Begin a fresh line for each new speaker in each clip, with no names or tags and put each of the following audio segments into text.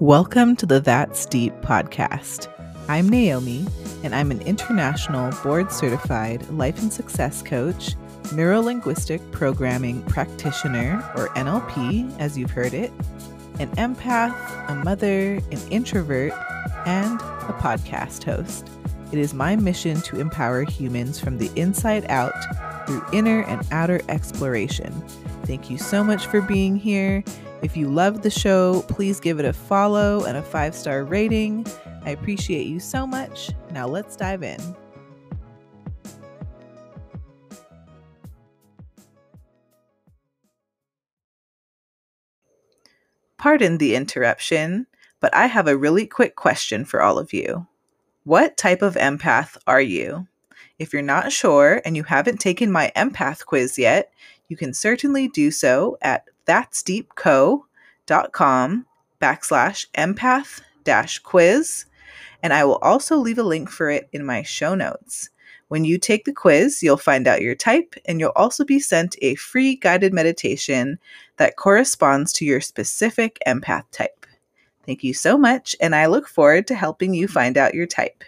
Welcome to the That's Deep podcast. I'm Naomi, and I'm an international board certified life and success coach, neurolinguistic programming practitioner, or NLP, as you've heard it, an empath, a mother, an introvert, and a podcast host. It is my mission to empower humans from the inside out through inner and outer exploration. Thank you so much for being here if you love the show, please give it a follow and a five star rating. I appreciate you so much. Now let's dive in. Pardon the interruption, but I have a really quick question for all of you. What type of empath are you? If you're not sure and you haven't taken my empath quiz yet, you can certainly do so at that'sdeepco.com backslash empath dash quiz. And I will also leave a link for it in my show notes. When you take the quiz, you'll find out your type and you'll also be sent a free guided meditation that corresponds to your specific empath type. Thank you so much, and I look forward to helping you find out your type.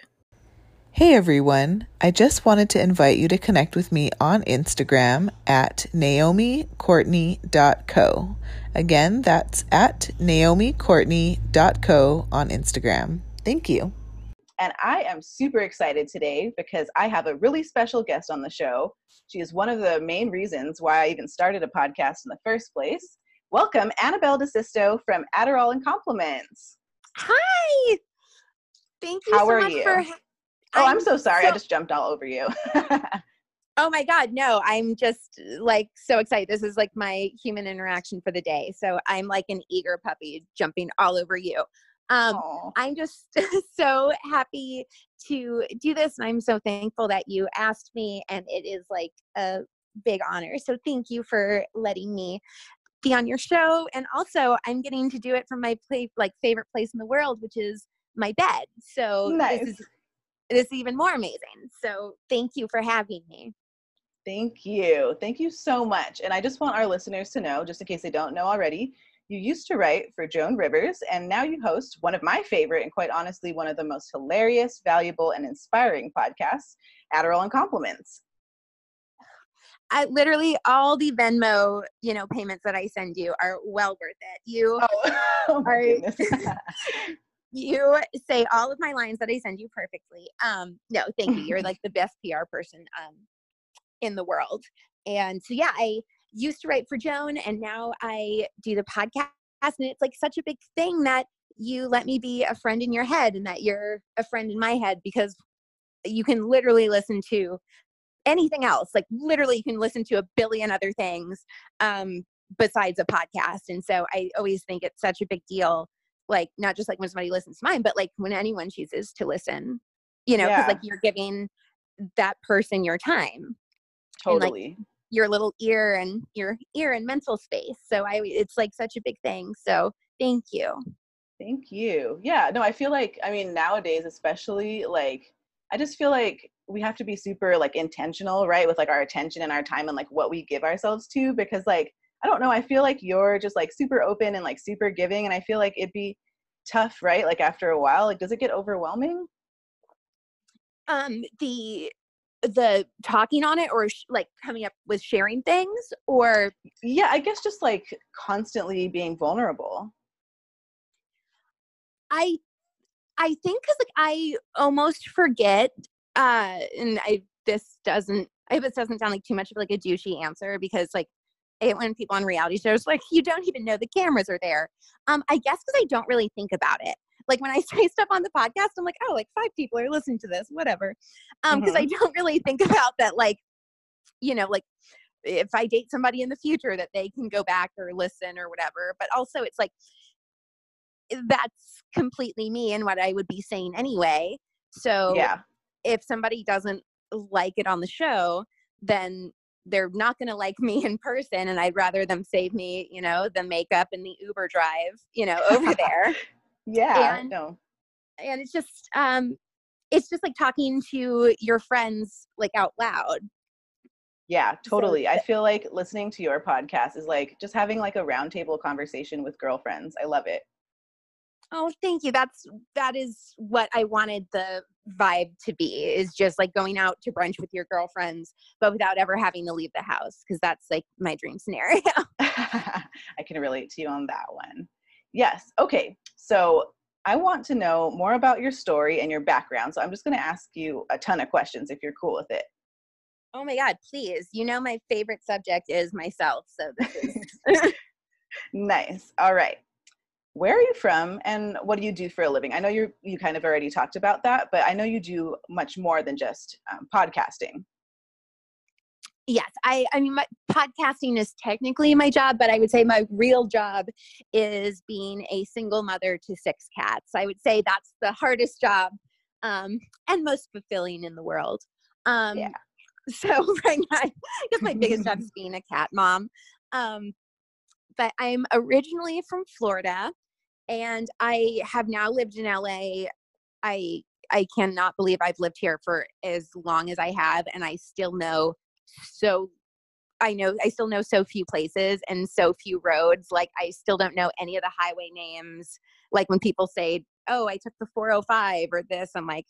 Hey everyone, I just wanted to invite you to connect with me on Instagram at naomicourtney.co. Again, that's at naomicourtney.co on Instagram. Thank you. And I am super excited today because I have a really special guest on the show. She is one of the main reasons why I even started a podcast in the first place. Welcome, Annabelle DeSisto from Adderall and Compliments.
Hi. Thank you
How
so
are
much
you?
for
Oh, I'm, so sorry.
so-
I just jumped all over you.
Oh my god, no. I'm just like so excited. This is like my human interaction for the day. So I'm like an eager puppy jumping all over you. Um. I'm just so happy to do this and I'm so thankful that you asked me and it is like a big honor. So thank you for letting me be on your show and also I'm getting to do it from my play like favorite place in the world which is my bed. So
Nice.
this is this is even more amazing. So thank you for having me.
Thank you. Thank you so much. And I just want our listeners to know, just in case they don't know already, you used to write for Joan Rivers, and now you host one of my favorite and quite honestly one of the most hilarious, valuable, and inspiring podcasts, Adderall and Compliments.
I literally all the Venmo, you know, payments that I send you are well worth it. You
Oh, oh
Are-. you say all of my lines that I send you perfectly. Um, no, thank you. You're like the best PR person um in the world. And so yeah, I used to write for Joan and now I do the podcast and it's like such a big thing that you let me be a friend in your head and that you're a friend in my head because you can literally listen to anything else. Like literally you can listen to a billion other things um besides a podcast. And so I always think it's such a big deal like not just like when somebody listens to mine, but like when anyone chooses to listen, you know, because
Yeah.
like you're giving that person your time, and, like,
totally.
your little ear and your ear and mental space. So I, it's like such a big thing. So thank you.
Thank you. Yeah, no, I feel like I mean nowadays especially like I just feel like we have to be super like intentional, right, with like our attention and our time and like what we give ourselves to because like I don't know, I feel like you're just like super open and like super giving and I feel like it'd be tough, right? Like after a while, like does it get overwhelming?
Um, the the talking on it or sh- like coming up with sharing things or
Yeah, I guess just like constantly being vulnerable.
I I think because like I almost forget uh and I this doesn't I hope this doesn't sound like too much of like a douchey answer because like I hate when people on reality shows like you don't even know the cameras are there. Um I guess because I don't really think about it. Like when I say stuff on the podcast, I'm like, oh, like five people are listening to this, whatever. Um, because I don't really think about that, like, you know, like if I date somebody in the future that they can go back or listen or whatever. But also it's like that's completely me and what I would be saying anyway. So
Yeah.
if somebody doesn't like it on the show, then they're not going to like me in person and I'd rather them save me, you know, the makeup and the Uber drive, you know, over there.
Yeah.
And-
no.
and it's just um it's just like talking to your friends like out loud.
Yeah,
So
totally. I feel like listening to your podcast is like just having like a roundtable conversation with girlfriends. I love it.
Oh, thank you. That's that is what I wanted the vibe to be is just like going out to brunch with your girlfriends, but without ever having to leave the house because that's like my dream scenario.
I can relate to you on that one. Yes. Okay. So I want to know more about your story and your background. So I'm just going to ask you a ton of questions if you're cool with it.
Oh my God, please. You know, my favorite subject is myself. So this is.
nice. All right where are you from and what do you do for a living? I know you you kind of already talked about that but i know you do much more than just um, podcasting.
Yes i i mean my podcasting is technically my job but i would say my real job is being a single mother to six cats. I would say that's the hardest job um, and most fulfilling in the world. Um, yeah. so right now i guess my biggest job is being a cat mom. Um, but I'm originally from Florida and I have now lived in LA. I I cannot believe I've lived here for as long as I have and I still know so I know I still know so few places and so few roads. Like I still don't know any of the highway names. Like when people say, "Oh, I took the 405 or this," I'm like,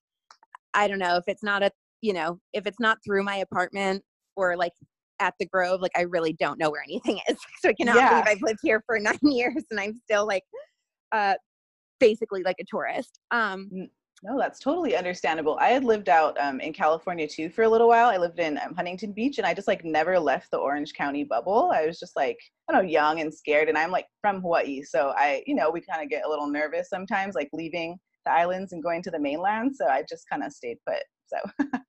I don't know if it's not a, you know, if it's not through my apartment or like at the Grove, like I really don't know where anything is. So I cannot yeah. believe I've lived here for nine years and I'm still like uh basically like a tourist. Um
no, that's totally understandable. I had lived out um, in California too for a little while. I lived in um, Huntington Beach, and I just like never left the Orange County bubble. I was just like, I don't know, young and scared. And I'm like from Hawaii, so I, you know, we kind of get a little nervous sometimes, like leaving the islands and going to the mainland. So I just kind of stayed put. So,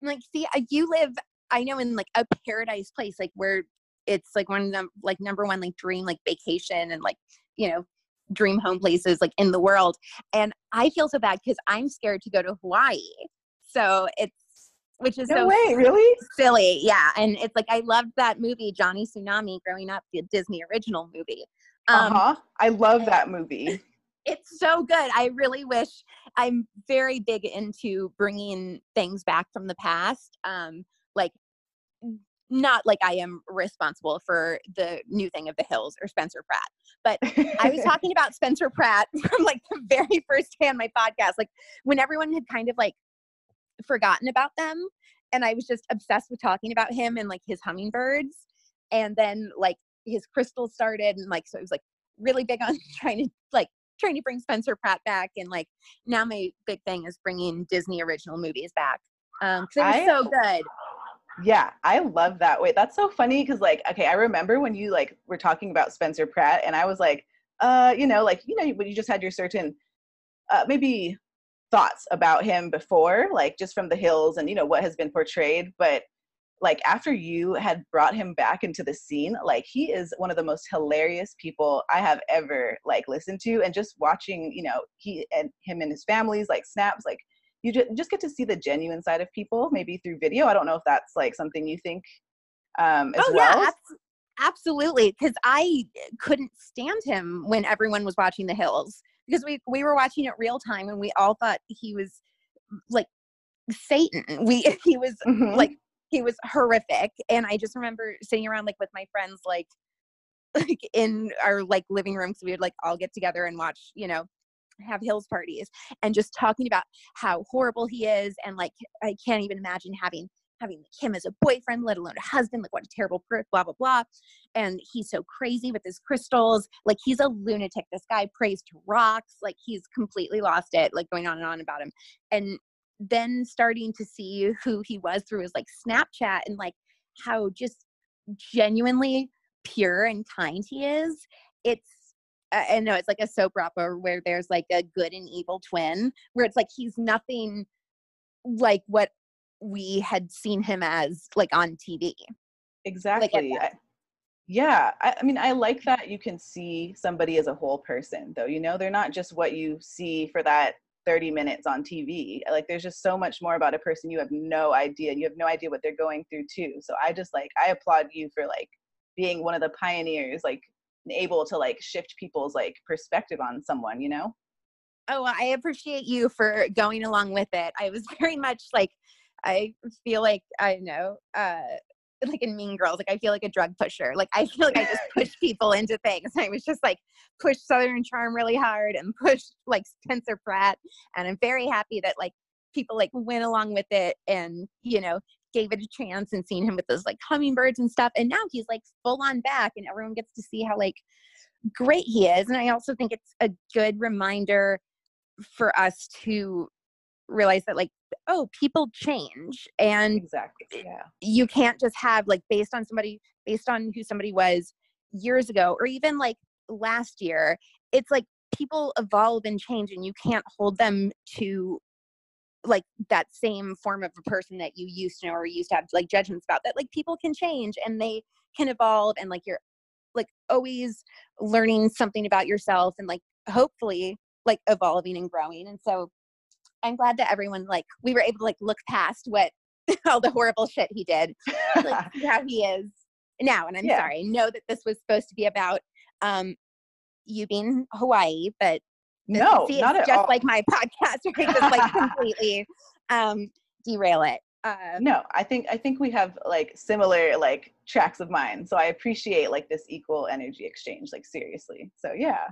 like, see, uh, you live I know in like a paradise place, like where it's like one of them, like number one, like dream, like vacation and like, you know, dream home places like in the world. And I feel so bad because I'm scared to go to Hawaii. So it's, which is
no
so
way, really
silly. Yeah. And it's like, I loved that movie, Johnny Tsunami, growing up, the Disney original movie.
Um, uh huh. I love that movie.
It's so good. I really wish I'm very big into bringing things back from the past. Um, like not like I am responsible for the new thing of the hills or Spencer Pratt. But I was talking about Spencer Pratt from like the very first day on my podcast, like when everyone had kind of like forgotten about them. And I was just obsessed with talking about him and like his hummingbirds. And then like his crystals started and like so it was like really big on trying to like trying to bring Spencer Pratt back and like now my big thing is bringing Disney original movies back um because it was I, so good
yeah, I love that. Wait, that's so funny because like, okay, I remember when you like were talking about Spencer Pratt, and I was like, uh, you know, like you know, when you just had your certain, uh, maybe thoughts about him before, like just from the hills and you know what has been portrayed, but like after you had brought him back into the scene like he is one of the most hilarious people i have ever like listened to and just watching you know he and him and his families like snaps like you just get to see the genuine side of people maybe through video i don't know if that's like something you think um as oh, well yeah, ab-
absolutely because i couldn't stand him when everyone was watching the hills because we we were watching it real time and we all thought he was like satan we he was mm-hmm. like he was horrific and i just remember sitting around like with my friends like like in our like living room so we would like all get together and watch you know have hills parties and just talking about how horrible he is and like i can't even imagine having having him as a boyfriend let alone a husband like what a terrible prick blah blah blah. And he's so crazy with his crystals. Like he's a lunatic. This guy prays to rocks. Like he's completely lost it like going on and on about him. And then starting to see who he was through his like snapchat and like how just genuinely pure and kind he is it's I know it's like a soap opera where there's like a good and evil twin, where it's like he's nothing like what we had seen him as like on TV.
Exactly. Like yeah, I, I mean, I like that you can see somebody as a whole person, though. You know, they're not just what you see for that 30 minutes on TV. Like, there's just so much more about a person you have no idea. You have no idea what they're going through, too. So, I just like, I applaud you for like being one of the pioneers, like able to like shift people's like perspective on someone you know
oh i appreciate you for going along with it i was very much like i feel like i know uh like in Mean Girls, like I feel like a drug pusher. Like I feel like I just push people into things. I was just like push Southern Charm really hard and push like Spencer Pratt. And I'm very happy that like people like went along with it and you know gave it a chance and seen him with those like hummingbirds and stuff. And now he's like full on back and everyone gets to see how like great he is. And I also think it's a good reminder for us to realize that like oh people change and
exactly yeah
you can't just have like based on somebody based on who somebody was years ago or even like last year it's like people evolve and change and you can't hold them to like that same form of a person that you used to know or used to have like judgments about that like people can change and they can evolve and like you're like always learning something about yourself and like hopefully like evolving and growing and so i'm glad that everyone like we were able to like look past what all the horrible shit he did like how he is now and i'm yeah. sorry i know that this was supposed to be about um you being hawaii but
no see, not
just
all.
like my podcast right? Just like completely um derail it. Uh,
no i think i think we have like similar like tracks of mind so i appreciate like this equal energy exchange like seriously so yeah.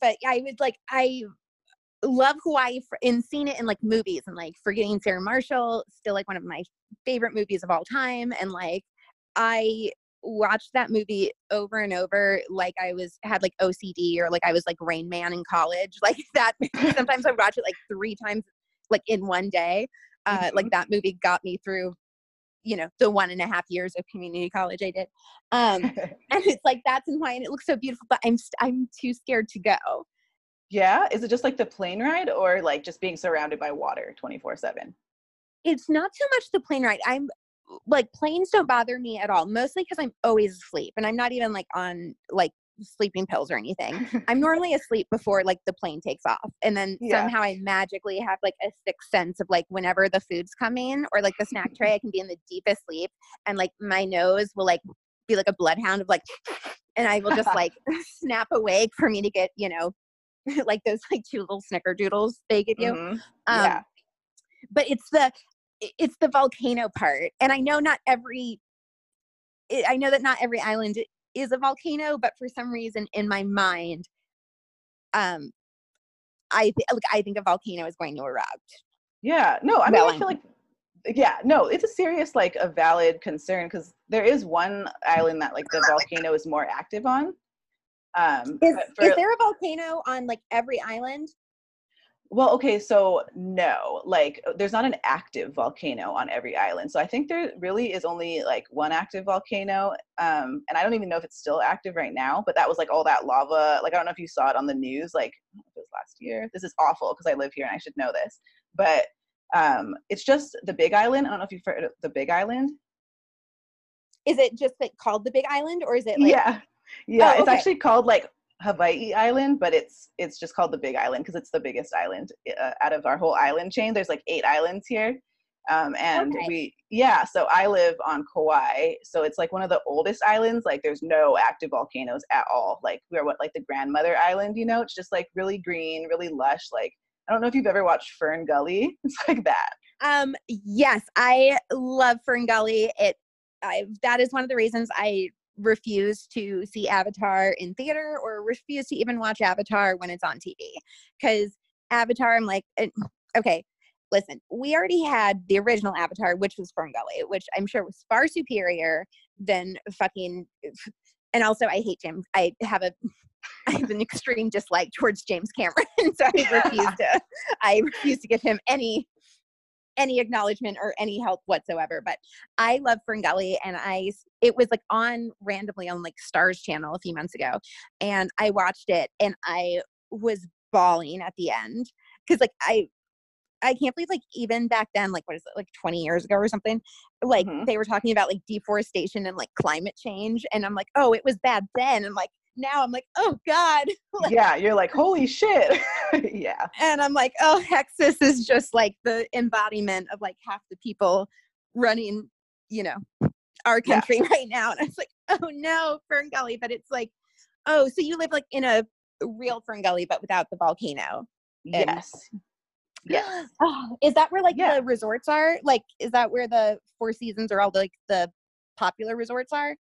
But i was like i love hawaii for, and seen it in like movies and like forgetting sarah marshall still like one of my favorite movies of all time and like i watched that movie over and over like I was had like OCD or like I was like Rain Man in college. Like that sometimes I watch it like three times like in one day. Uh mm-hmm. like that movie got me through you know the one and a half years of community college I did. Um and it's like that's in why and it looks so beautiful but I'm st- I'm too scared to go.
Yeah, is it just like the plane ride or like just being surrounded by water 24/7?
It's not so much the plane ride. I'm like planes don't bother me at all mostly because i'm always asleep and i'm not even like on like sleeping pills or anything i'm normally asleep before like the plane takes off and then yeah. somehow i magically have like a sixth sense of like whenever the food's coming or like the snack tray i can be in the deepest sleep and like my nose will like be like a bloodhound of like and i will just like snap awake for me to get you know like those like two little snickerdoodles they give you mm-hmm. um, yeah but it's the it's the volcano part and i know not every i know that not every island is a volcano but for some reason in my mind um i th- like i think a volcano is going to erupt.
Yeah no i mean well, i feel like yeah no it's a serious like a valid concern because there is one island that like the volcano is more active on
um is, for, is there a volcano on like every island
well, okay, so no, like uh, there's not an active volcano on every island. So I think there really is only like one active volcano. Um, and I don't even know if it's still active right now, but that was like all that lava. Like, I don't know if you saw it on the news, like it was last year. This is awful because I live here and I should know this. But um, it's just the Big Island. I don't know if you've heard of the Big Island.
Is it just like called the Big Island or is it like-
Yeah. Yeah, oh, okay. it's actually called like Hawaii Island, but it's it's just called the Big Island because it's the biggest island uh, out of our whole island chain. There's like eight islands here, um, and okay. we yeah. So I live on Kauai, so it's like one of the oldest islands. Like there's no active volcanoes at all. Like we're what like the grandmother island, you know? It's just like really green, really lush. Like I don't know if you've ever watched Fern Gully. It's like that.
Um. Yes, I love Fern Gully. It. I that is one of the reasons I refuse to see Avatar in theater or refuse to even watch Avatar when it's on TV. Because Avatar, I'm like, eh, okay, listen, we already had the original Avatar, which was Ferngully, which I'm sure was far superior than fucking. And also, I hate James. I have a I have an extreme dislike towards James Cameron, so I refuse to. I refuse to give him any any acknowledgement or any help whatsoever. But I love Ferngully and I it was like on randomly on like Starz channel a few months ago. And I watched it and I was bawling at the end. Cause like I I can't believe like even back then, like what is it, like 20 years ago or something, like mm-hmm. they were talking about like deforestation and like climate change. And I'm like, oh, it was bad then. And like now I'm like, oh God.
like, yeah, you're like, holy shit. yeah.
And I'm like, oh, Hexxus is just like the embodiment of like half the people running, you know, our country yeah. right now. And I was like, oh no, Fern Gully. But it's like, oh, so you live like in a real Fern Gully, but without the volcano.
Yes. Yes.
Oh, is that where like yeah. the resorts are? Like, is that where the Four Seasons or all the, like the popular resorts are?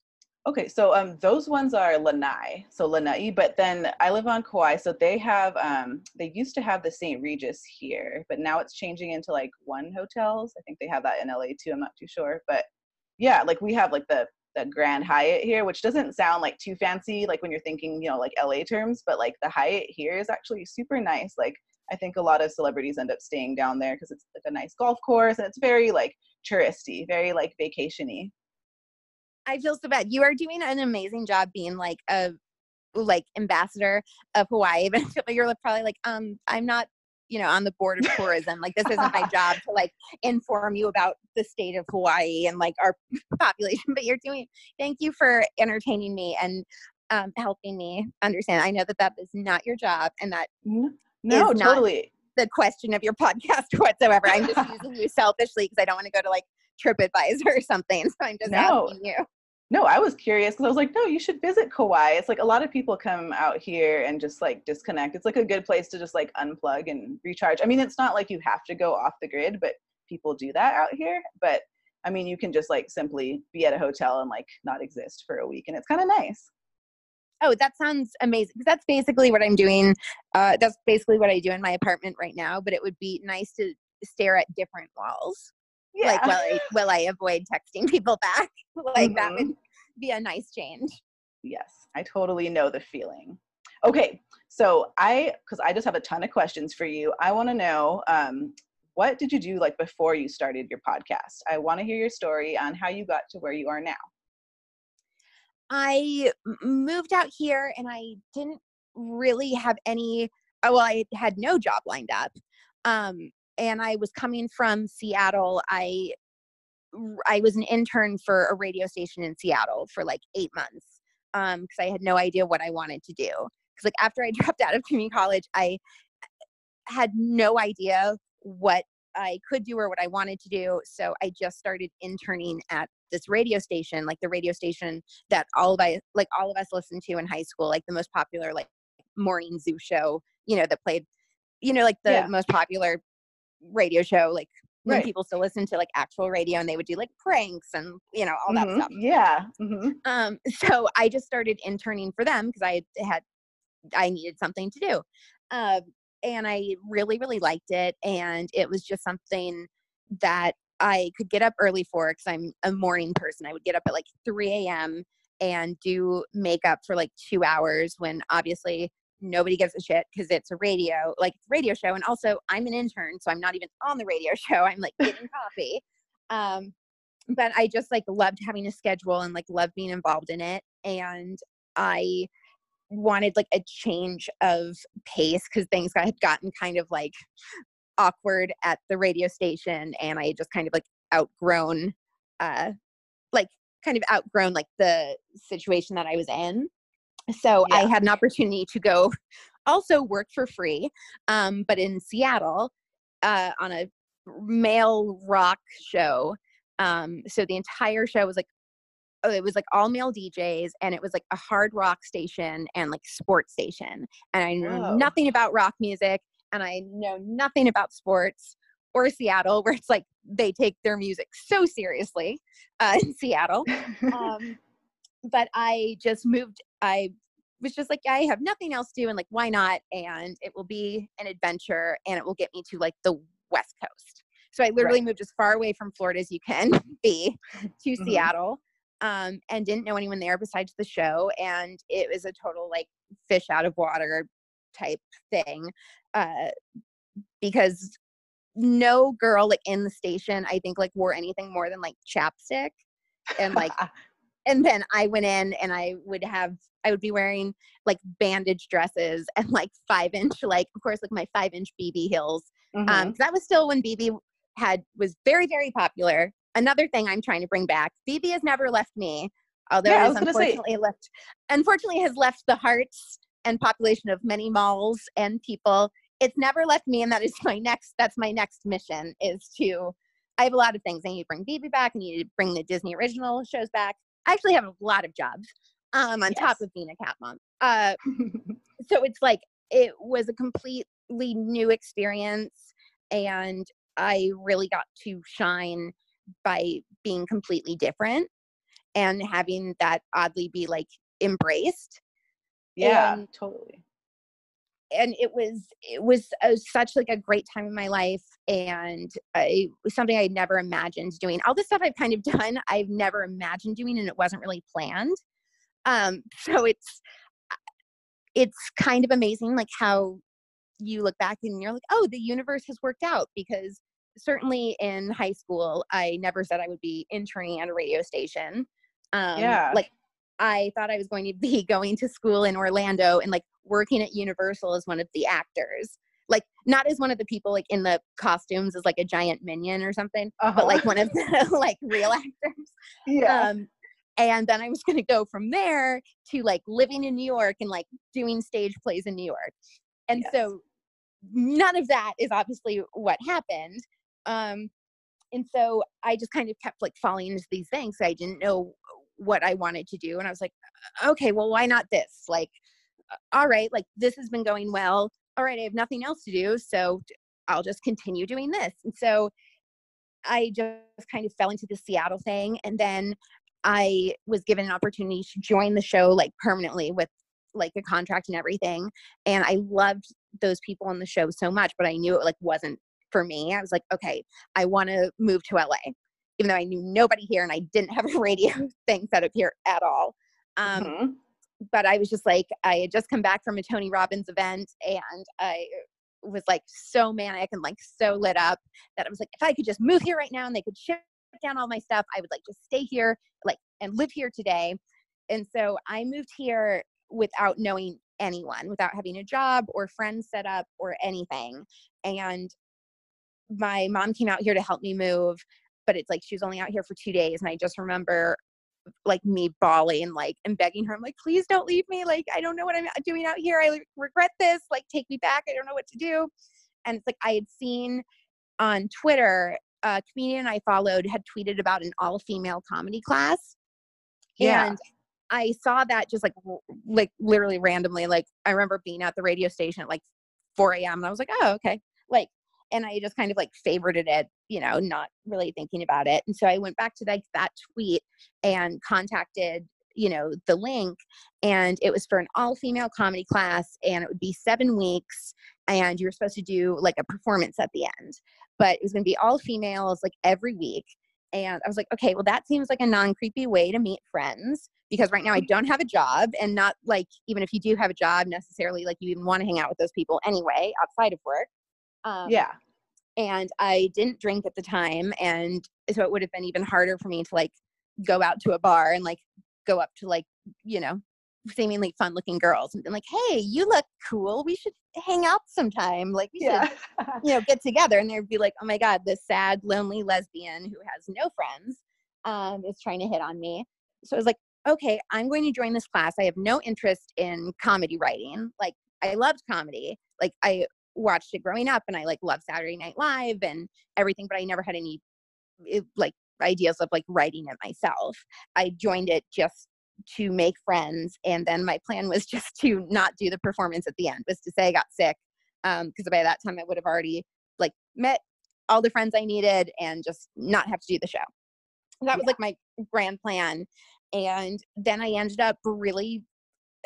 Okay, so um, those ones are Lanai, so Lanai. But then I live on Kauai, so they have um, they used to have the St. Regis here, but now it's changing into like one hotels. I think they have that in LA too. I'm not too sure, but yeah, like we have like the the Grand Hyatt here, which doesn't sound like too fancy, like when you're thinking you know like LA terms, but like the Hyatt here is actually super nice. Like I think a lot of celebrities end up staying down there because it's like a nice golf course and it's very like touristy, very like vacationy.
I feel so bad. You are doing an amazing job being like a like ambassador of Hawaii, but you're probably like, um, I'm not, you know, on the board of tourism. like this isn't my job to like inform you about the state of Hawaii and like our population. But you're doing. Thank you for entertaining me and um, helping me understand. I know that that is not your job, and that
no, totally
the question of your podcast whatsoever. I'm just using you selfishly because I don't want to go to like TripAdvisor or something. So I'm just no. asking you
no, I was curious because I was like, no, you should visit Kauai. It's like a lot of people come out here and just like disconnect. It's like a good place to just like unplug and recharge. I mean, it's not like you have to go off the grid, but people do that out here. But I mean, you can just like simply be at a hotel and like not exist for a week, and it's kind of nice.
Oh, that sounds amazing. That's basically what I'm doing. Uh, that's basically what I do in my apartment right now. But it would be nice to stare at different walls yeah. like will I will I avoid texting people back? like mm-hmm. that would mm-hmm. be a nice change.
Yes, I totally know the feeling. Okay, so I because I just have a ton of questions for you. I want to know um, what did you do like before you started your podcast? I want to hear your story on how you got to where you are now.
I moved out here and I didn't really have any. Uh, well, I had no job lined up. Um, and I was coming from Seattle. I I was an intern for a radio station in Seattle for like eight months because um, I had no idea what I wanted to do. Because like after I dropped out of community college, I had no idea what I could do or what I wanted to do. So I just started interning at this radio station, like the radio station that all of I like all of us listened to in high school, like the most popular like morning zoo show, you know, that played, you know, like the yeah. most popular radio show like when right. people still listen to like actual radio and they would do like pranks and you know all that
mm-hmm.
stuff
yeah mm-hmm.
um so i just started interning for them because i had i needed something to do um and i really really liked it and it was just something that i could get up early for because i'm a morning person i would get up at like 3 a.m and do makeup for like two hours when obviously nobody gives a shit because it's a radio like radio show and also i'm an intern so i'm not even on the radio show i'm like getting coffee um but i just like loved having a schedule and like loved being involved in it and i wanted like a change of pace because things had gotten kind of like awkward at the radio station and i just kind of like outgrown uh like kind of outgrown like the situation that i was in so yeah. I had an opportunity to go also work for free, um, but in Seattle uh, on a male rock show. Um, so the entire show was like, oh, it was like all male DJs and it was like a hard rock station and like sports station. And I knew Whoa. nothing about rock music and I know nothing about sports or Seattle, where it's like they take their music so seriously uh, in Seattle. Um, but I just moved. I was just like, I have nothing else to do, and like, why not? And it will be an adventure, and it will get me to like the West Coast. So I literally right. moved as far away from Florida as you can be to mm-hmm. Seattle, um, and didn't know anyone there besides the show, and it was a total like fish out of water type thing, uh, because no girl like in the station I think like wore anything more than like chapstick and like and then I went in and I would have I would be wearing like bandage dresses and like five inch like of course like my five inch Bebe heels. Um, mm-hmm. Um, that was still when Bebe had was very very popular. Another thing I'm trying to bring back. Bebe has never left me, although yeah, has unfortunately say. left unfortunately has left the hearts and population of many malls and people. It's never left me, and that is my next. That's my next mission is to. I have a lot of things. I need to bring Bebe back. I need to bring the Disney original shows back. I actually have a lot of jobs um, on yes. top of being a cat mom. Uh, so it's like it was a completely new experience, and I really got to shine by being completely different. and having that oddly be like embraced
yeah
and,
totally
and it was it was a, such like a great time in my life and uh, it was something i'd never imagined doing. All the stuff i've kind of done i've never imagined doing and it wasn't really planned. Um so it's it's kind of amazing like how you look back and you're like oh the universe has worked out because certainly in high school i never said i would be interning at a radio station. Um
Yeah.
like i thought i was going to be going to school in orlando and like working at universal as one of the actors. Like not as one of the people like in the costumes as like a giant minion or something
uh-huh.
but like one of the like real actors.
Yeah.
Um and then i was going to go from there to like living in new york and like doing stage plays in new york. And
Yes.
so none of that is obviously what happened. Um and so i just kind of kept like falling into these things i didn't know what i wanted to do and i was like okay well why not this? Like all right like this has been going well. All right i have nothing else to do so I'll just continue doing this. And so i just kind of fell into the seattle thing and then i was given an opportunity to join the show like permanently with like a contract and everything and i loved those people on the show so much but i knew it like wasn't for me. I was like okay i want to move to la even though i knew nobody here and i didn't have a radio thing set up here at all um,
Mhm.
but I was just like, I had just come back from a Tony Robbins event and I was like so manic and like so lit up that I was like, if I could just move here right now and they could ship down all my stuff, I would like just stay here, like, and live here today. And so I moved here without knowing anyone, without having a job or friends set up or anything. And my mom came out here to help me move, but it's like she was only out here for two days. And I just remember like me bawling like and begging her i'm like please don't leave me like i don't know what i'm doing out here i regret this like take me back i don't know what to do and it's like i had seen on twitter a comedian i followed had tweeted about an all female comedy class
Yeah.
and i saw that just like like literally randomly like i remember being at the radio station at like 4 a.m and i was like oh okay and I just kind of like favorited it, you know, not really thinking about it. And so I went back to like that tweet and contacted, you know, the link and it was for an all female comedy class and it would be 7 weeks and you were supposed to do like a performance at the end. But it was going to be all females like every week. And I was like, okay, well that seems like a non-creepy way to meet friends because right now I mm-hmm. don't have a job and not like even if you do have a job necessarily like you even want to hang out with those people anyway outside of work. Um,
yeah
and I didn't drink at the time, and so it would have been even harder for me to like go out to a bar and like go up to like you know seemingly fun looking girls and be like, hey, you look cool. We should hang out sometime. Like we
yeah
should you know get together. And they'd be like, oh my god, this sad lonely lesbian who has no friends um, is trying to hit on me. So I was like, okay, I'm going to join this class. I have no interest in comedy writing. Like I loved comedy. Like I watched it growing up and I like love Saturday Night Live and everything, but I never had any eh, like ideas of like writing it myself. I joined it just to make friends and then my plan was just to not do the performance at the end was to say I got sick um because by that time I would have already like met all the friends I needed and just not have to do the show. That was
Yeah.
like my grand plan and then I ended up really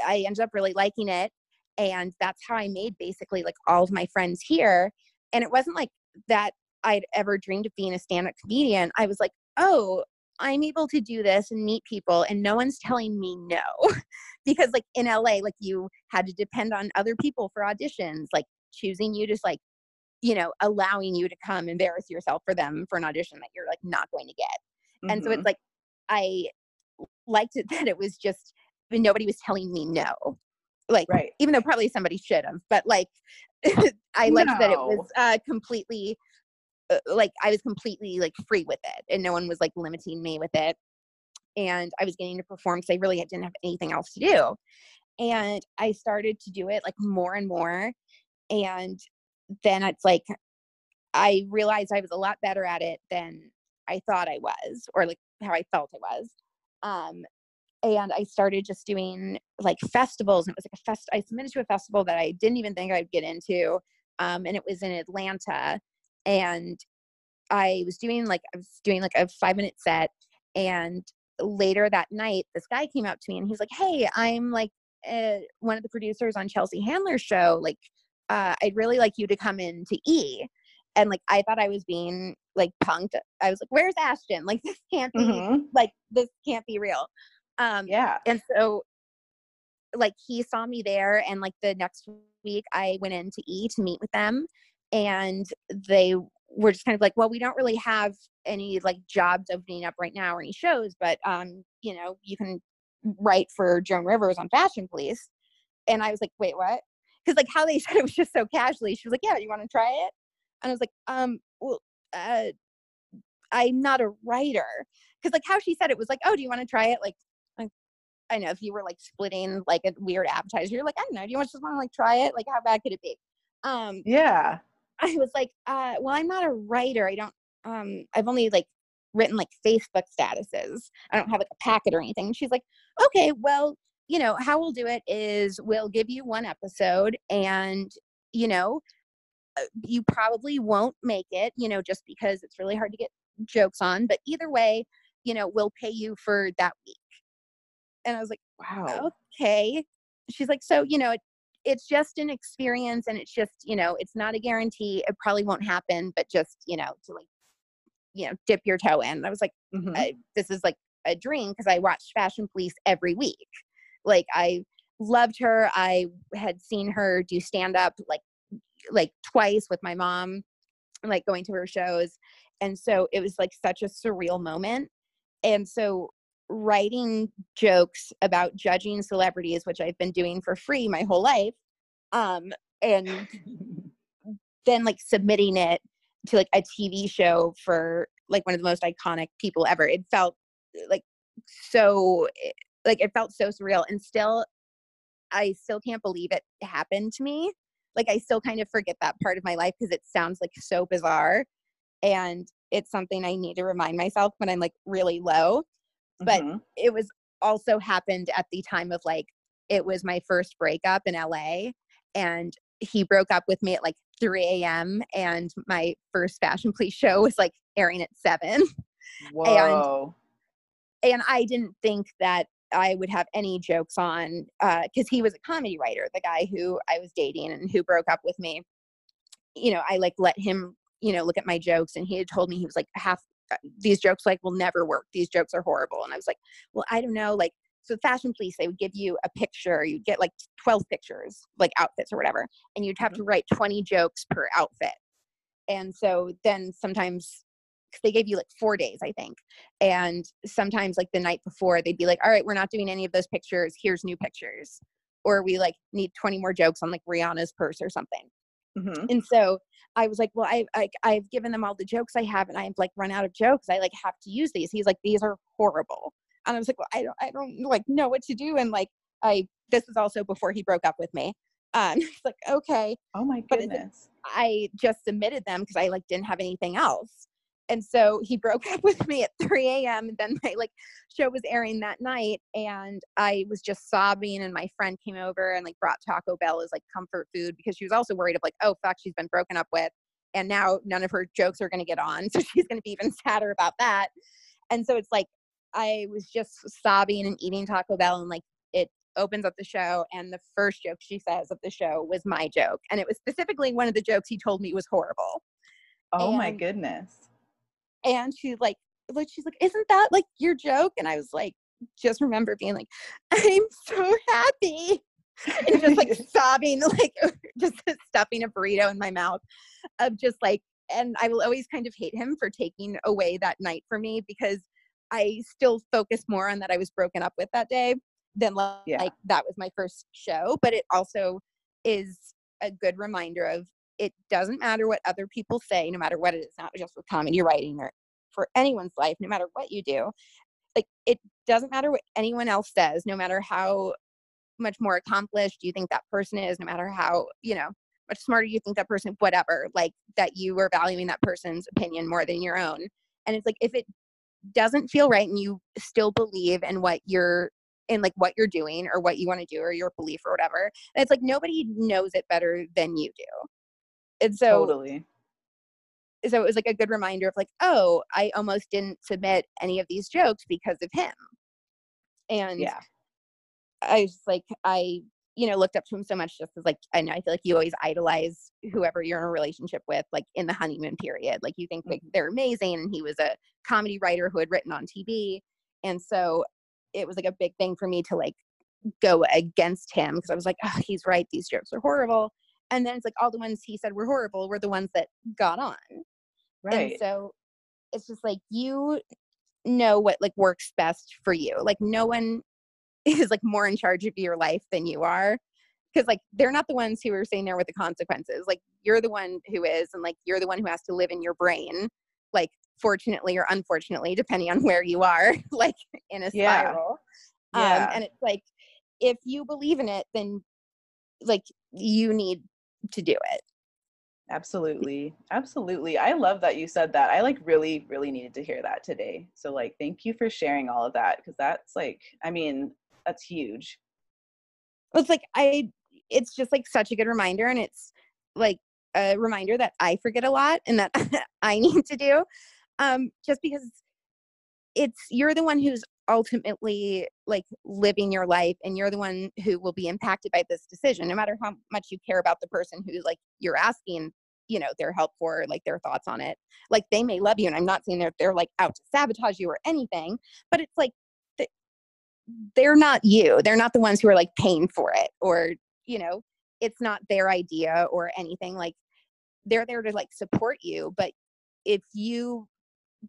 I ended up really liking it and that's how I made basically like all of my friends here and it wasn't like that I'd ever dreamed of being a stand-up comedian. I was like, "Oh, I'm able to do this and meet people and no one's telling me no." because like in LA like you had to depend on other people for auditions, like choosing you just like you know, allowing you to come embarrass yourself for them for an audition that you're like not going to get. And so it's mm-hmm. like I liked it that it was just nobody was telling me no. Like
right
even though probably somebody should have, but like I liked that it was uh, completely uh, like I was completely like free with it, and no one was like limiting me with it. And I was getting to perform because I really didn't have anything else to do. And I started to do it like more and more. And then it's like I realized I was a lot better at it than I thought I was, or like how I felt I was. Um, and I started just doing like festivals. And it was like a fest. I submitted to a festival that I didn't even think I'd get into, um, and it was in Atlanta. And I was doing like I was doing like a five minute set, and later that night, this guy came up to me and he's like, Hey, I'm like uh, one of the producers on Chelsea Handler's show. Like, uh, I'd really like you to come in to E. And like, I thought I was being like punked. I was like, Where's Ashton? Like, this can't be,
Mhm.
like, this can't be real. Um,
Yeah.
and so like he saw me there and like the next week i went in to E to meet with them and they were just kind of like well we don't really have any like jobs opening up right now or any shows but um you know you can write for joan rivers on fashion police. And i was like wait what? Because like how they said it was just so casually she was like yeah you want to try it? And i was like um well uh i'm not a writer. Because like how she said it was like oh do you want to try it? Like I know if you were like splitting like a weird appetizer, you're like, I don't know, do you want just want to like try it? Like, how bad could it be? Um,
Yeah.
I was like, uh, well, I'm not a writer. I don't, um, I've only like written like Facebook statuses. I don't have like a packet or anything. And she's like, okay, well, you know, how we'll do it is we'll give you one episode and, you know, uh, you probably won't make it, you know, just because it's really hard to get jokes on. But either way, you know, we'll pay you for that week. And I was like,
Wow.
okay. She's like, so, you know, it, it's just an experience and it's just, you know, it's not a guarantee. It probably won't happen, but just, you know, to like, you know, dip your toe in. And I was like,
Mhm.
I, this is like a dream because I watched Fashion Police every week. Like I loved her. I had seen her do stand up like like twice with my mom, like going to her shows. And so it was like such a surreal moment. And so writing jokes about judging celebrities, which I've been doing for free my whole life, um, and then like submitting it to like a TV show for like one of the most iconic people ever. It felt like so eh, like it felt so surreal and still I still can't believe it happened to me. Like I still kind of forget that part of my life because it sounds like so bizarre and it's something I need to remind myself when I'm like really low. But
Mhm.
it was also happened at the time of like it was my first breakup in LA and he broke up with me at like 3 a.m. and my first fashion police show was like airing at 7
Whoa.
and I didn't think that I would have any jokes on because he was a comedy writer, the guy who I was dating and who broke up with me. You know, I like let him, you know, look at my jokes, and he had told me he was like half uh, Uh, these jokes like will never work. These jokes are horrible, and I was like, well, I don't know, like. So fashion police, they would give you a picture. You'd get like 12 pictures, like outfits or whatever, and you'd have mm-hmm. to write 20 jokes per outfit. And so then sometimes 'cause they gave you like four days, I think. And sometimes like the night before, they'd be like, all right, we're not doing any of those pictures. Here's new pictures. Or we like need 20 more jokes on like Rihanna's purse or something.
Mhm.
And so I was like, well, I, I I've given them all the jokes I have and I've like run out of jokes. I like have to use these. He's like, these are horrible. And I was like, well, I don't I don't like know what to do. And like I this was also before he broke up with me. Um it's like, okay.
Oh my
But
goodness.
I just submitted them because I like didn't have anything else. And so he broke up with me at 3 a.m. And then my like show was airing that night and I was just sobbing and my friend came over and like brought Taco Bell as like comfort food because she was also worried of like, oh fuck, she's been broken up with and now none of her jokes are gonna get on. So she's gonna be even sadder about that. And so it's like I was just sobbing and eating Taco Bell and like it opens up the show and the first joke she says of the show was my joke. And it was specifically one of the jokes he told me was horrible.
Oh my goodness.
And she's like, like she's like, isn't that like your joke? And I was like, just remember being like, I'm so happy. And just like sobbing, like just stuffing a burrito in my mouth of just like, and I will always kind of hate him for taking away that night for me because I still focus more on that I was broken up with that day than like,
Yeah.
that was my first show. But it also is a good reminder of it doesn't matter what other people say, no matter what it is, not just with comedy writing or for anyone's life, no matter what you do. Like it doesn't matter what anyone else says, no matter how much more accomplished you think that person is, no matter how, you know, much smarter you think that person, whatever, like that you are valuing that person's opinion more than your own. And it's like if it doesn't feel right and you still believe in what you're in like what you're doing or what you want to do or your belief or whatever, and it's like nobody knows it better than you do. And so
totally.
so it was like a good reminder of like, oh, I almost didn't submit any of these jokes because of him. And
Yeah.
I was like, I, you know, looked up to him so much just as like, I know I feel like you always idolize whoever you're in a relationship with, like in the honeymoon period. Like you think like mm-hmm. they're amazing. And he was a comedy writer who had written on TV. And so it was like a big thing for me to like go against him because I was like, oh, he's right. These jokes are horrible. And then it's like all the ones he said were horrible were the ones that got on.
Right.
And so it's just like you know what like works best for you. Like no one is like more in charge of your life than you are. Cause like they're not the ones who are sitting there with the consequences. Like you're the one who is, and like you're the one who has to live in your brain, like fortunately or unfortunately, depending on where you are, like in a
Yeah.
spiral.
Yeah.
Um, and it's like if you believe in it, then like you need to do it.
Absolutely. Absolutely. I love that you said that. I like really, really needed to hear that today. So like thank you for sharing all of that because that's like, I mean, that's huge.
it's like I it's just like such a good reminder and it's like a reminder that I forget a lot and that I need to do. Um just because it's you're the one who's ultimately like living your life and you're the one who will be impacted by this decision no matter how much you care about the person who like you're asking you know their help for like their thoughts on it. Like they may love you and i'm not saying that they're like out to sabotage you or anything but it's like they're not you. They're not the ones who are like paying for it or you know it's not their idea or anything. Like they're there to like support you but if you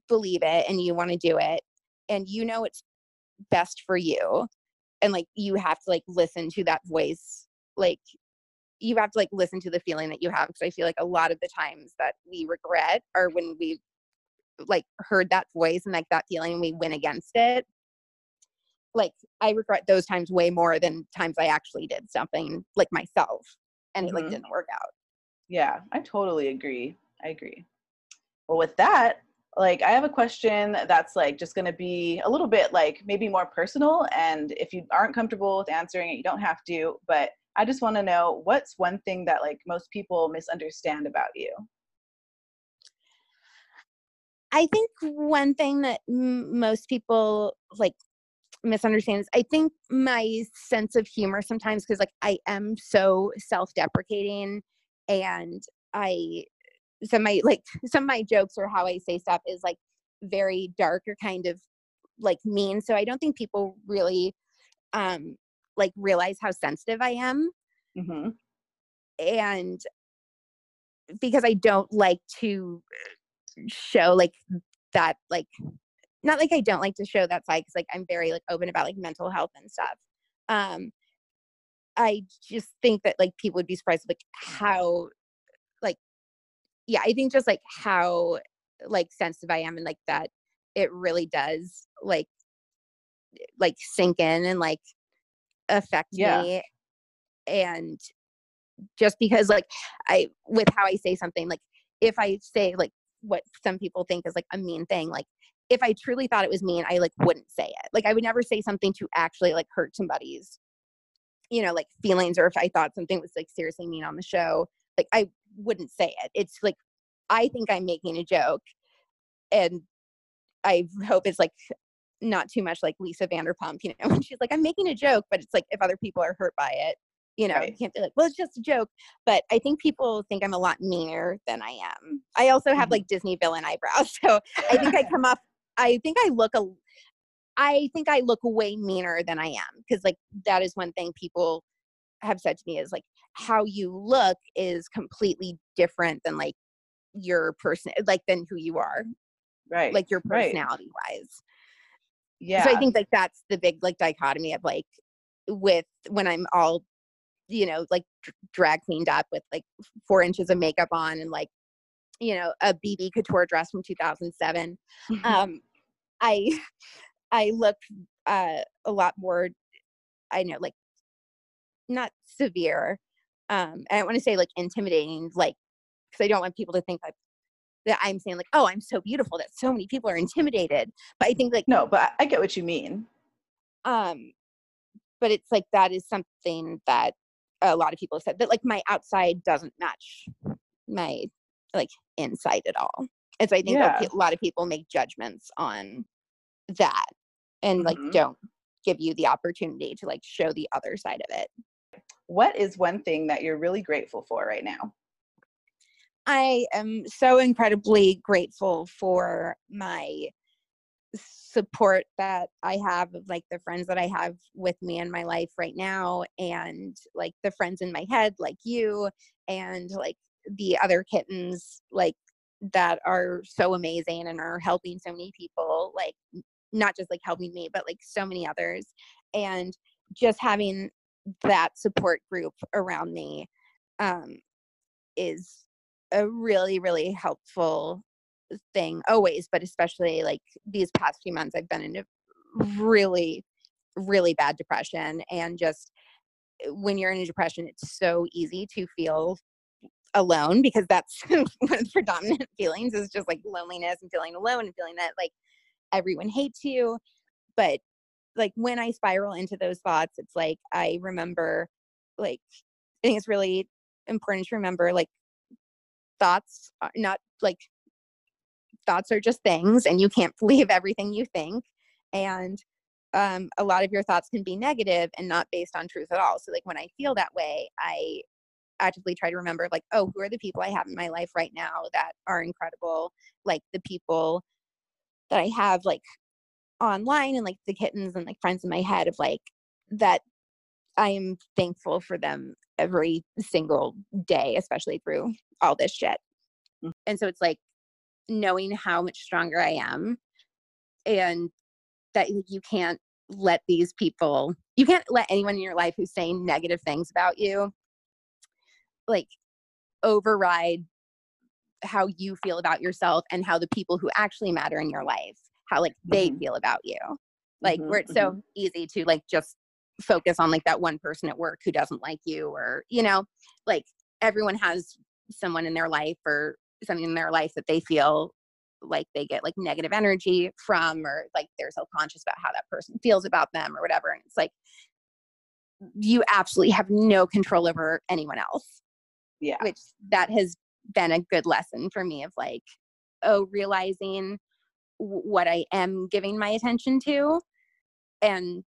believe it and you want to do it and you know it's best for you and like you have to like listen to that voice like you have to like listen to the feeling that you have because i feel like a lot of the times that we regret are when we like heard that voice and like that feeling and we went against it like i regret those times way more than times i actually did something like myself and it like
mm-hmm.
didn't work out
Yeah, I totally agree. I agree. Well, with that, like I have a question that's like just going to be a little bit like maybe more personal and if you aren't comfortable with answering it, you don't have to, but I just want to know what's one thing that like most people misunderstand about you?
I think one thing that m- most people like misunderstand is I think my sense of humor sometimes because like I am so self-deprecating and I some of my like some of my jokes or how I say stuff is like very dark or kind of like mean. So I don't think people really um like realize how sensitive I am
hmm
and because I don't like to show like that like not like I don't like to show that side because like I'm very like open about like mental health and stuff. Um I just think that like people would be surprised like how like yeah, I think just like how like sensitive I am and like that it really does like eh, like sink in and like affect
Yeah.
me and just because like I with how I say something like if I say like what some people think is like a mean thing like if I truly thought it was mean I like wouldn't say it like I would never say something to actually like hurt somebody's you know like feelings or if I thought something was like seriously mean on the show like I wouldn't say it it's like I think I'm making a joke and I hope it's like not too much like Lisa Vanderpump, you know, when she's like, I'm making a joke, but it's like if other people are hurt by it, you know,
Right.
you can't be like, well, it's just a joke. But I think people think I'm a lot meaner than I am. I also have
Mhm.
like Disney villain eyebrows. So I think I come off, I think I look a, I think I look way meaner than I am. Cause like that is one thing people have said to me is like how you look is completely different than like your person, like than who you are,
Right.
like your
right.
personality wise.
Yeah.
So I think like that's the big like dichotomy of like with when I'm all, you know, like drag cleaned up with like four inches of makeup on and like, you know, a Bebe couture dress from 2007. Um, I I look uh, a lot more, I know, like not severe. Um, and I want to say like intimidating, like because I don't want people to think like that I'm saying like, oh, I'm so beautiful that so many people are intimidated. But I think like
no, but I- get what you mean.
um but it's like that is something that a lot of people have said that like my outside doesn't match my like inside at all. And so I think
Yeah.
a lot of people make judgments on that and like
Mhm.
don't give you the opportunity to like show the other side of it.
What is one thing that you're really grateful for right now?
I am so incredibly grateful for my support that I have of like the friends that I have with me in my life right now and like the friends in my head like you and like the other kittens like that are so amazing and are helping so many people like not just like helping me but like so many others and just having that support group around me um is a really really helpful thing always but especially like these past few months i've been in a really really bad depression and just uh, when you're in a depression it's so easy to feel alone because that's one of the predominant feelings is just like loneliness and feeling alone and feeling that like everyone hates you but like when i spiral into those thoughts it's like i remember like i think it's really important to remember like thoughts are not like thoughts are just things and you can't believe everything you think. And um, a lot of your thoughts can be negative and not based on truth at all. So like when i feel that way i actively try to remember like oh who are the people i have in my life right now that are incredible? Like the people that i have like online and like the kittens and like friends in my head of like that i am thankful for them every single day especially through all this shit
Mm.
and so it's like knowing how much stronger i am and that you can't let these people you can't let anyone in your life who's saying negative things about you like override how you feel about yourself and how the people who actually matter in your life how like they
Mhm.
feel about you like
Mhm,
where it's so easy to like just focus on like that one person at work who doesn't like you or you know like everyone has someone in their life or something in their life that they feel like they get like negative energy from or like they're self-conscious about how that person feels about them or whatever and it's like you absolutely have no control over anyone else
Yeah.
which that has been a good lesson for me of like oh realizing what i am giving my attention to and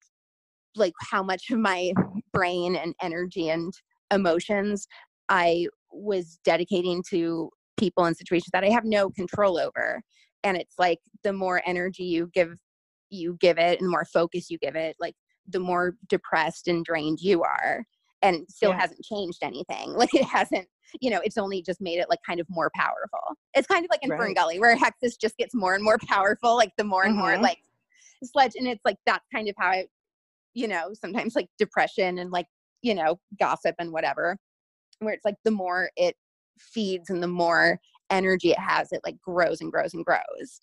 like how much of my brain and energy and emotions i was dedicating to people and situations that i have no control over. And it's like the more energy you give you give it and the more focus you give it like the more depressed and drained you are and still
Yeah.
hasn't changed anything like it hasn't you know it's only just made it like kind of more powerful it's kind of like in
Right.
gully where Hexxus just gets more and more powerful like the more and more
Mhm.
like sledge and it's like that's kind of how I, you know sometimes like depression and like you know gossip and whatever where it's like the more it feeds and the more energy it has it like grows and grows and grows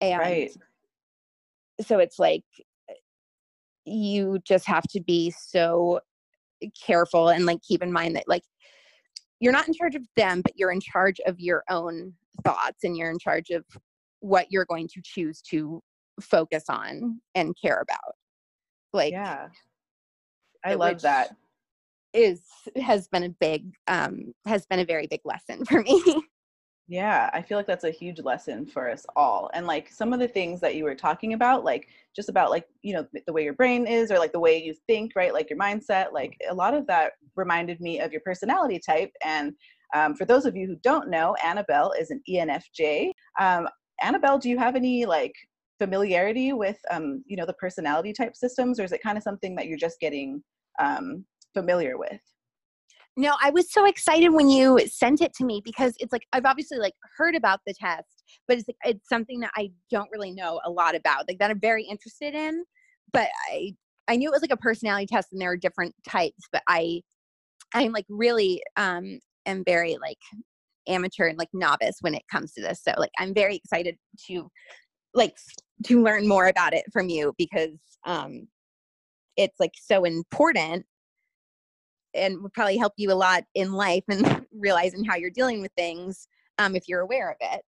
and
Right.
so it's like you just have to be so careful and like keep in mind that like you're not in charge of them but you're in charge of your own thoughts and you're in charge of what you're going to choose to focus on and care about like
yeah. I love that.
is has been a big um has been a very big lesson for me
Yeah, I feel like that's a huge lesson for us all. And like some of the things that you were talking about, like just about like, you know, the way your brain is or like the way you think, right? Like your mindset, like a lot of that reminded me of your personality type. And um, for those of you who don't know, Annabelle is an ENFJ. Um, Annabelle, do you have any like familiarity with, um, you know, the personality type systems or is it kind of something that you're just getting um, familiar with?
No, I was so excited when you sent it to me because it's like I've obviously like heard about the test, but it's like it's something that I don't really know a lot about. Like that I'm very interested in, but I I knew it was like a personality test and there are different types, but I I'm like really um am very like amateur and like novice when it comes to this. So like I'm very excited to like to learn more about it from you because um it's like so important and would probably help you a lot in life and realizing how you're dealing with things um, if you're aware of it.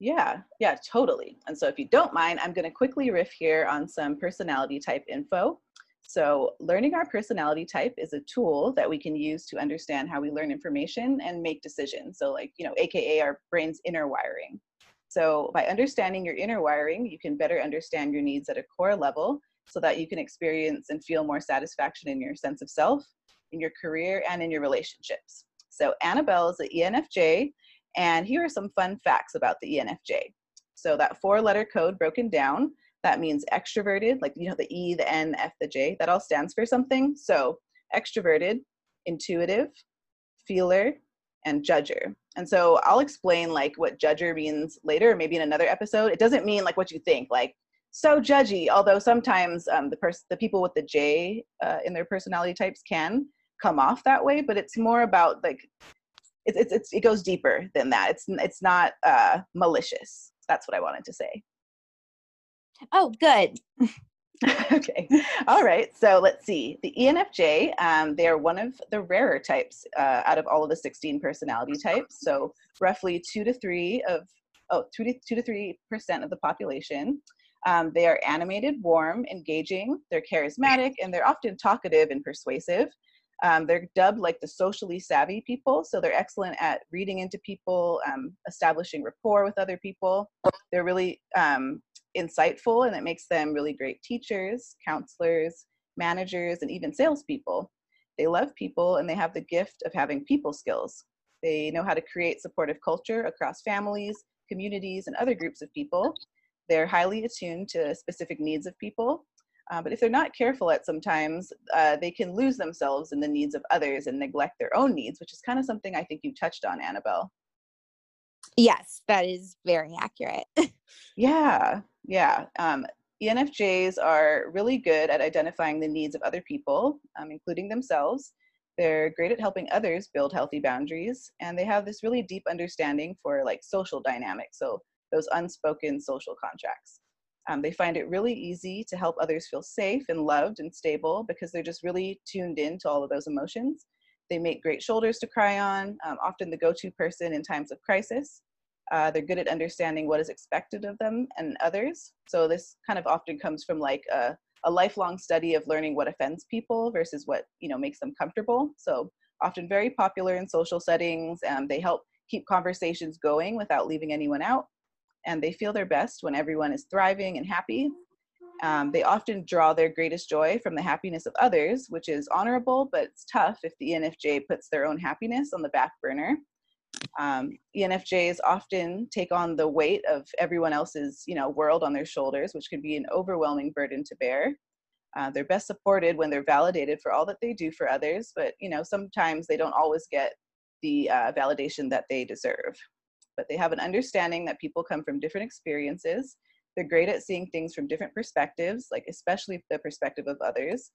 Yeah, yeah, totally. And so if you don't mind, I'm going to quickly riff here on some personality type info. So, learning our personality type is a tool that we can use to understand how we learn information and make decisions. So, like, you know, AKA our brain's inner wiring. So, by understanding your inner wiring, you can better understand your needs at a core level so that you can experience and feel more satisfaction in your sense of self, in your career, and in your relationships. So, Annabelle is the ENFJ, and here are some fun facts about the ENFJ. So, that four letter code broken down that means extroverted, like you know, the E, the N, F, the J, that all stands for something. So, extroverted, intuitive, feeler, and judger. And so I'll explain like what judger means later, maybe in another episode. It doesn't mean like what you think, like so judgy. Although sometimes um, the person, the people with the J uh, in their personality types can come off that way, but it's more about like it's it's, it's it goes deeper than that. It's it's not uh, malicious. That's what I wanted to say.
Oh, good.
okay. All right. So let's see. The ENFJ, um, they are one of the rarer types uh, out of all of the 16 personality types. So roughly two to three of, oh, two to, two to three percent of the population. Um, they are animated, warm, engaging, they're charismatic, and they're often talkative and persuasive. Um, they're dubbed like the socially savvy people, so they're excellent at reading into people, um, establishing rapport with other people. They're really um, insightful and it makes them really great teachers, counselors, managers, and even salespeople. They love people and they have the gift of having people skills. They know how to create supportive culture across families, communities, and other groups of people. They're highly attuned to specific needs of people. Uh, but if they're not careful at sometimes, uh, they can lose themselves in the needs of others and neglect their own needs, which is kind of something I think you touched on, Annabelle.
Yes, that is very accurate.
yeah, yeah. Um, ENFJs are really good at identifying the needs of other people, um, including themselves. They're great at helping others build healthy boundaries, and they have this really deep understanding for like social dynamics, so those unspoken social contracts. Um, they find it really easy to help others feel safe and loved and stable because they're just really tuned in to all of those emotions. They make great shoulders to cry on, um, often the go to person in times of crisis. Uh, they're good at understanding what is expected of them and others. So this kind of often comes from like a, a lifelong study of learning what offends people versus what you know makes them comfortable. So often very popular in social settings. and they help keep conversations going without leaving anyone out. And they feel their best when everyone is thriving and happy. Um, they often draw their greatest joy from the happiness of others, which is honorable, but it's tough if the ENFJ puts their own happiness on the back burner. Um, ENFJs often take on the weight of everyone else's, you know, world on their shoulders, which can be an overwhelming burden to bear. Uh, they're best supported when they're validated for all that they do for others, but you know, sometimes they don't always get the uh, validation that they deserve. But they have an understanding that people come from different experiences. They're great at seeing things from different perspectives, like especially the perspective of others.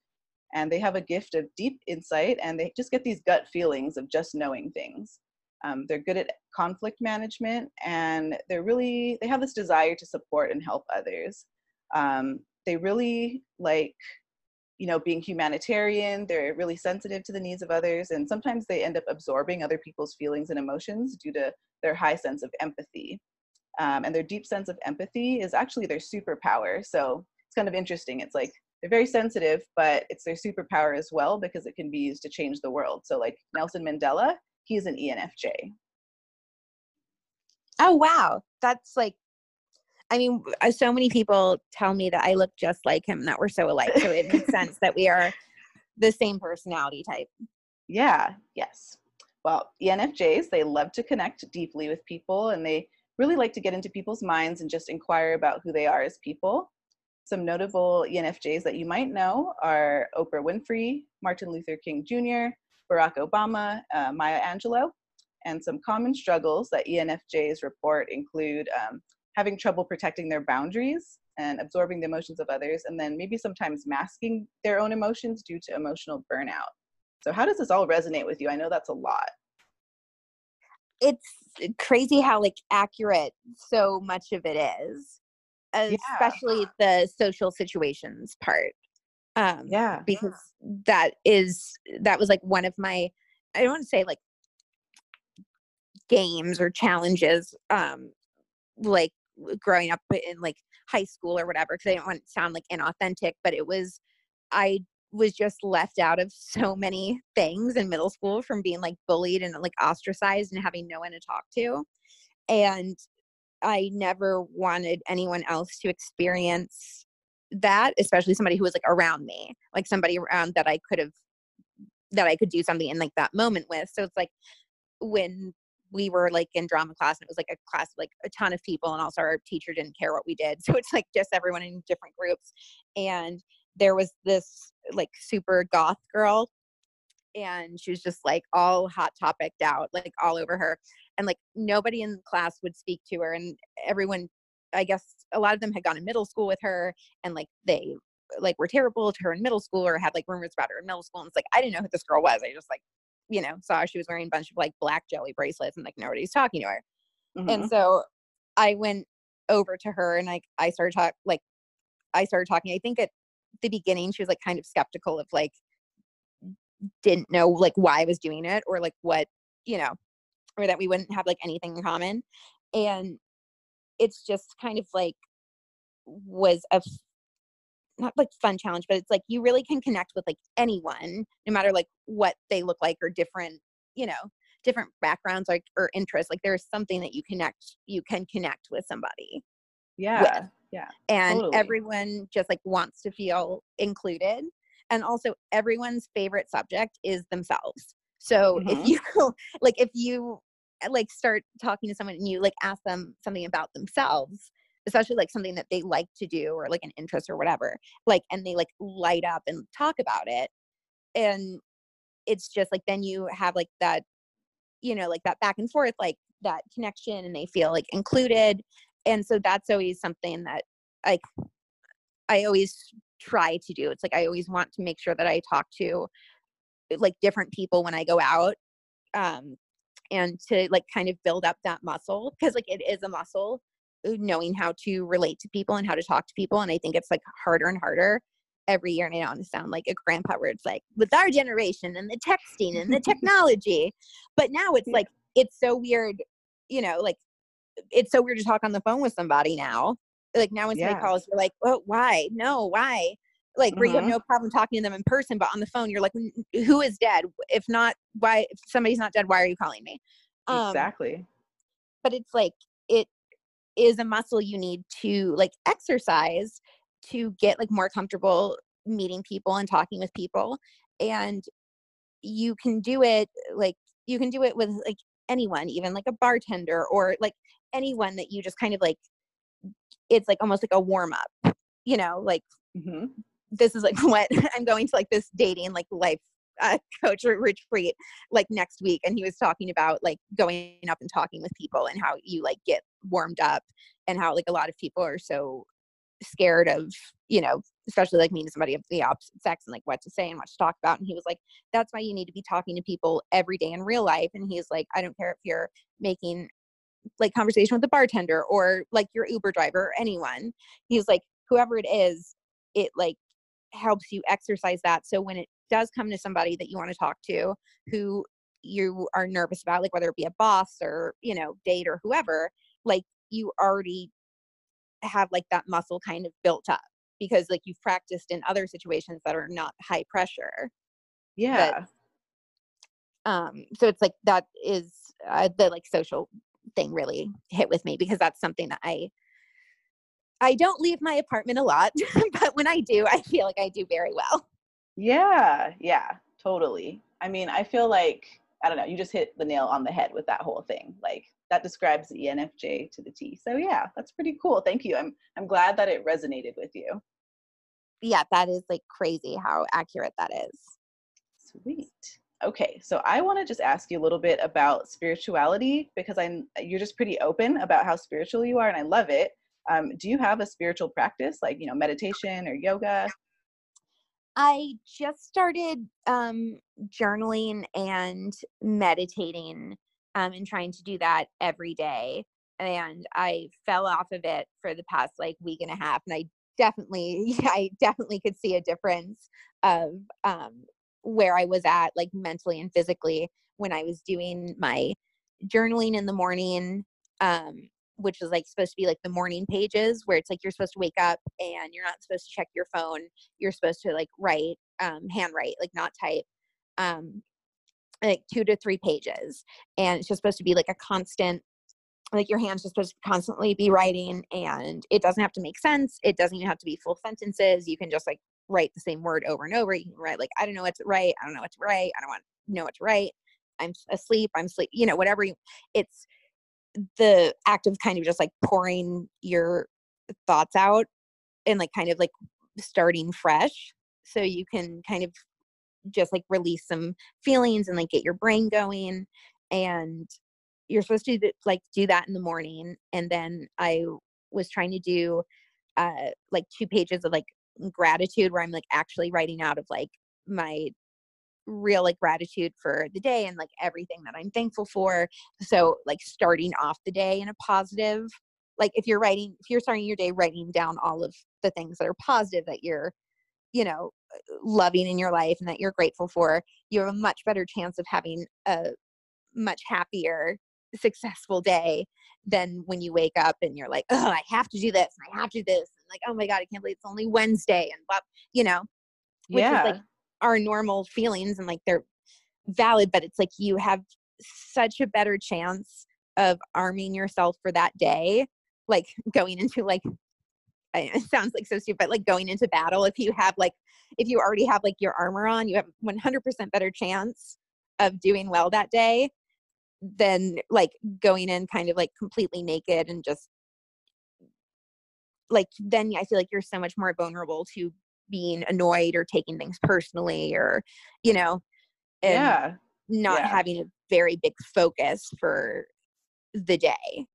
And they have a gift of deep insight and they just get these gut feelings of just knowing things. Um, they're good at conflict management and they're really, they have this desire to support and help others. Um, they really like, you know, being humanitarian. They're really sensitive to the needs of others. And sometimes they end up absorbing other people's feelings and emotions due to their high sense of empathy. Um, and their deep sense of empathy is actually their superpower. So it's kind of interesting. It's like they're very sensitive, but it's their superpower as well because it can be used to change the world. So, like Nelson Mandela, he's an ENFJ.
Oh wow, that's like I mean, uh, so many people tell me that I look just like him, that we're so alike. So it makes sense that we are the same personality type.
Yeah, yes. Well, ENFJs, they love to connect deeply with people and they really like to get into people's minds and just inquire about who they are as people. Some notable ENFJs that you might know are Oprah Winfrey, Martin Luther King Jr., Barack Obama, uh, Maya Angelou. And some common struggles that ENFJs report include um, having trouble protecting their boundaries and absorbing the emotions of others, and then maybe sometimes masking their own emotions due to emotional burnout. So, how does this all resonate with you? I know that's a lot.
It's crazy how like accurate so much of it is, especially yeah. the social situations part
um yeah
because that is that was like one of my i don't want to say like games or challenges um like growing up in like high school or whatever because i don't want to sound like inauthentic but it was i was just left out of so many things in middle school from being like bullied and like ostracized and having no one to talk to. And I never wanted anyone else to experience that, especially somebody who was like around me, like somebody around that I could have that I could do something in like that moment with. So it's like when we were like in drama class and it was like a class like a ton of people and also our teacher didn't care what we did. So it's like just everyone in different groups. And there was this like super goth girl and she was just like all hot topicked out like all over her and like nobody in the class would speak to her and everyone i guess a lot of them had gone to middle school with her and like they like were terrible to her in middle school or had like rumors about her in middle school and it's like i didn't know who this girl was i just like you know saw she was wearing a bunch of like black jelly bracelets and like nobody's talking to her mm-hmm. and so i went over to her and like i started talk like i started talking i think at the beginning she was like kind of skeptical of like didn't know like why I was doing it or like what, you know, or that we wouldn't have like anything in common. And it's just kind of like was a not like fun challenge, but it's like you really can connect with like anyone, no matter like what they look like or different, you know, different backgrounds like or interests. Like there's something that you connect, you can connect with somebody.
Yeah. With. Yeah.
And totally. everyone just like wants to feel included and also everyone's favorite subject is themselves so mm-hmm. if you like if you like start talking to someone and you like ask them something about themselves especially like something that they like to do or like an interest or whatever like and they like light up and talk about it and it's just like then you have like that you know like that back and forth like that connection and they feel like included and so that's always something that like i always try to do. It's like I always want to make sure that I talk to like different people when I go out um and to like kind of build up that muscle because like it is a muscle knowing how to relate to people and how to talk to people and I think it's like harder and harder every year and I don't sound like a grandpa where it's like with our generation and the texting and the technology but now it's like it's so weird you know like it's so weird to talk on the phone with somebody now like now when somebody calls, you're like, oh, why? No, why? Like where you have mm-hmm. no problem talking to them in person, but on the phone, you're like, who is dead? If not, why? If somebody's not dead, why are you calling me?
Um, exactly.
But it's like it is a muscle you need to like exercise to get like more comfortable meeting people and talking with people and you can do it like you can do it with like anyone even like a bartender or like anyone that you just kind of like it's like almost like a warm up you know like mm-hmm. this is like what i'm going to like this dating like life uh, coach retreat like next week and he was talking about like going up and talking with people and how you like get warmed up and how like a lot of people are so scared of you know especially like meeting somebody of the opposite sex and like what to say and what to talk about and he was like that's why you need to be talking to people every day in real life and he's like i don't care if you're making like conversation with the bartender or like your Uber driver or anyone. he's like, whoever it is, it like helps you exercise that. So when it does come to somebody that you want to talk to who you are nervous about, like whether it be a boss or, you know, date or whoever, like you already have like that muscle kind of built up because like you've practiced in other situations that are not high pressure.
Yeah.
But, um so it's like that is uh, the like social thing really hit with me because that's something that I I don't leave my apartment a lot, but when I do, I feel like I do very well.
Yeah, yeah, totally. I mean, I feel like I don't know, you just hit the nail on the head with that whole thing. Like that describes the ENFJ to the T. So yeah, that's pretty cool. Thank you. I'm I'm glad that it resonated with you.
Yeah, that is like crazy how accurate that is.
Sweet. Okay, so I want to just ask you a little bit about spirituality because I'm you're just pretty open about how spiritual you are, and I love it. Um, do you have a spiritual practice like you know meditation or yoga?
I just started um, journaling and meditating um, and trying to do that every day. And I fell off of it for the past like week and a half, and I definitely, I definitely could see a difference of um, where I was at, like mentally and physically, when I was doing my journaling in the morning, um, which is like supposed to be like the morning pages where it's like you're supposed to wake up and you're not supposed to check your phone. You're supposed to like write um, handwrite, like not type, um, like two to three pages. And it's just supposed to be like a constant, like your hand's just supposed to constantly be writing and it doesn't have to make sense. It doesn't even have to be full sentences. You can just like write the same word over and over. You can write like, I don't know what to write. I don't know what to write. I don't want know what to write. I'm asleep. I'm sleep. You know, whatever you, it's the act of kind of just like pouring your thoughts out and like kind of like starting fresh so you can kind of just like release some feelings and like get your brain going and you're supposed to like do that in the morning and then i was trying to do uh like two pages of like gratitude where i'm like actually writing out of like my real like gratitude for the day and like everything that i'm thankful for so like starting off the day in a positive like if you're writing if you're starting your day writing down all of the things that are positive that you're you know loving in your life and that you're grateful for you have a much better chance of having a much happier successful day than when you wake up and you're like oh i have to do this and i have to do this and like oh my god i can't believe it's only wednesday and blah you know which
yeah.
is like our normal feelings and like they're valid but it's like you have such a better chance of arming yourself for that day like going into like it sounds like so stupid but like going into battle if you have like if you already have like your armor on you have 100% better chance of doing well that day than like going in kind of like completely naked and just like then i feel like you're so much more vulnerable to being annoyed or taking things personally or you know
yeah
not
yeah.
having a very big focus for the day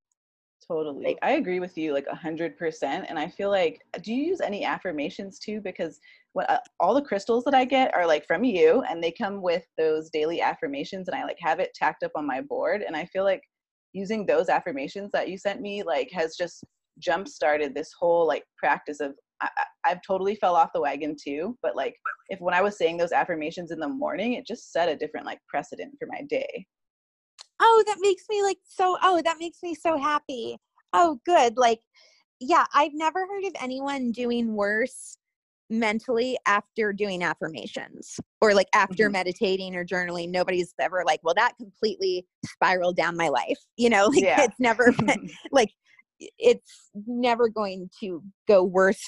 Totally. I agree with you like a hundred percent. And I feel like, do you use any affirmations too? Because what uh, all the crystals that I get are like from you and they come with those daily affirmations and I like have it tacked up on my board. And I feel like using those affirmations that you sent me like has just jump started this whole like practice of I, I've totally fell off the wagon too. But like if when I was saying those affirmations in the morning, it just set a different like precedent for my day
oh that makes me like so oh that makes me so happy oh good like yeah i've never heard of anyone doing worse mentally after doing affirmations or like after mm-hmm. meditating or journaling nobody's ever like well that completely spiraled down my life you know like yeah. it's never like it's never going to go worse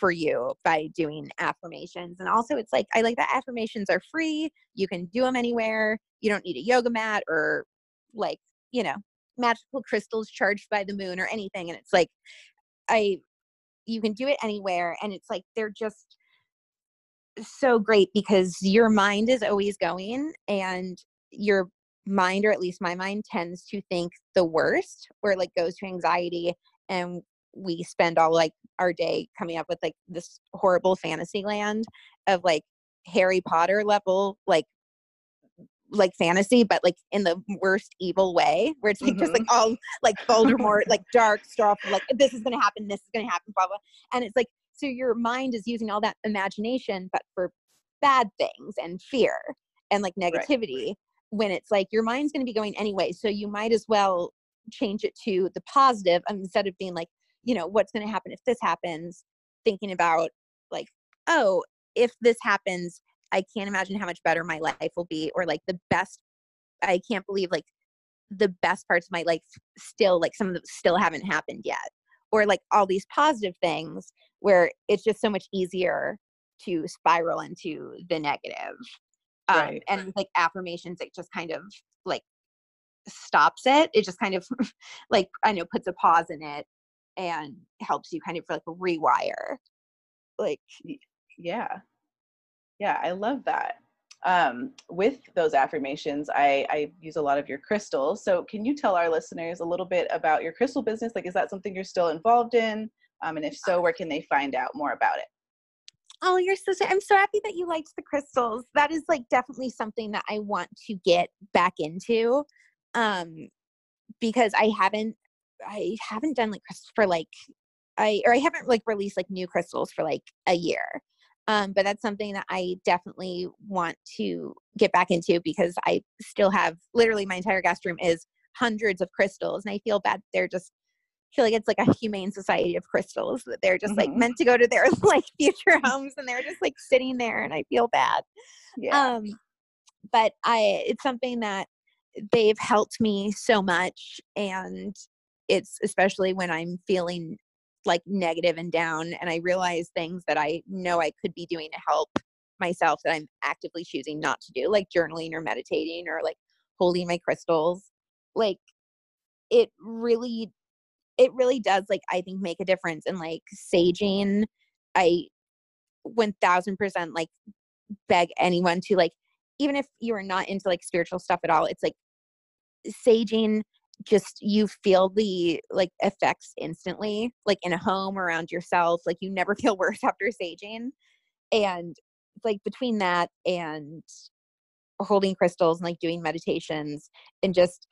for you by doing affirmations and also it's like i like that affirmations are free you can do them anywhere you don't need a yoga mat or like you know magical crystals charged by the moon or anything and it's like i you can do it anywhere and it's like they're just so great because your mind is always going and your mind or at least my mind tends to think the worst or like goes to anxiety and we spend all like our day coming up with like this horrible fantasy land of like harry potter level like like fantasy, but like in the worst evil way, where it's like mm-hmm. just like all like Voldemort, like dark stuff, like this is gonna happen, this is gonna happen, blah blah. And it's like so your mind is using all that imagination, but for bad things and fear and like negativity. Right. When it's like your mind's gonna be going anyway, so you might as well change it to the positive instead of being like, you know, what's gonna happen if this happens, thinking about like, oh, if this happens, I can't imagine how much better my life will be or like the best I can't believe like the best parts of my life still like some of them still haven't happened yet or like all these positive things where it's just so much easier to spiral into the negative um, right. and like affirmations it just kind of like stops it it just kind of like i know puts a pause in it and helps you kind of like rewire like
yeah yeah, I love that. Um, with those affirmations, I, I use a lot of your crystals. So, can you tell our listeners a little bit about your crystal business? Like, is that something you're still involved in? Um, and if so, where can they find out more about it?
Oh, you're so. I'm so happy that you liked the crystals. That is like definitely something that I want to get back into, um, because I haven't, I haven't done like crystals for like, I or I haven't like released like new crystals for like a year. Um, but that's something that I definitely want to get back into because I still have literally my entire guest room is hundreds of crystals and I feel bad they're just feel like it's like a humane society of crystals that they're just like
Mhm.
meant to go to their like future homes and they're just like sitting there and I feel bad.
Yeah.
Um but I it's something that they've helped me so much and it's especially when I'm feeling like negative and down and I realize things that I know I could be doing to help myself that I'm actively choosing not to do like journaling or meditating or like holding my crystals like it really it really does like I think make a difference and like saging. I 1000% like beg anyone to like even if you are not into like spiritual stuff at all it's like saging just you feel the like effects instantly like in a home around yourself like you never feel worse after saging and like between that and holding crystals and like doing meditations and just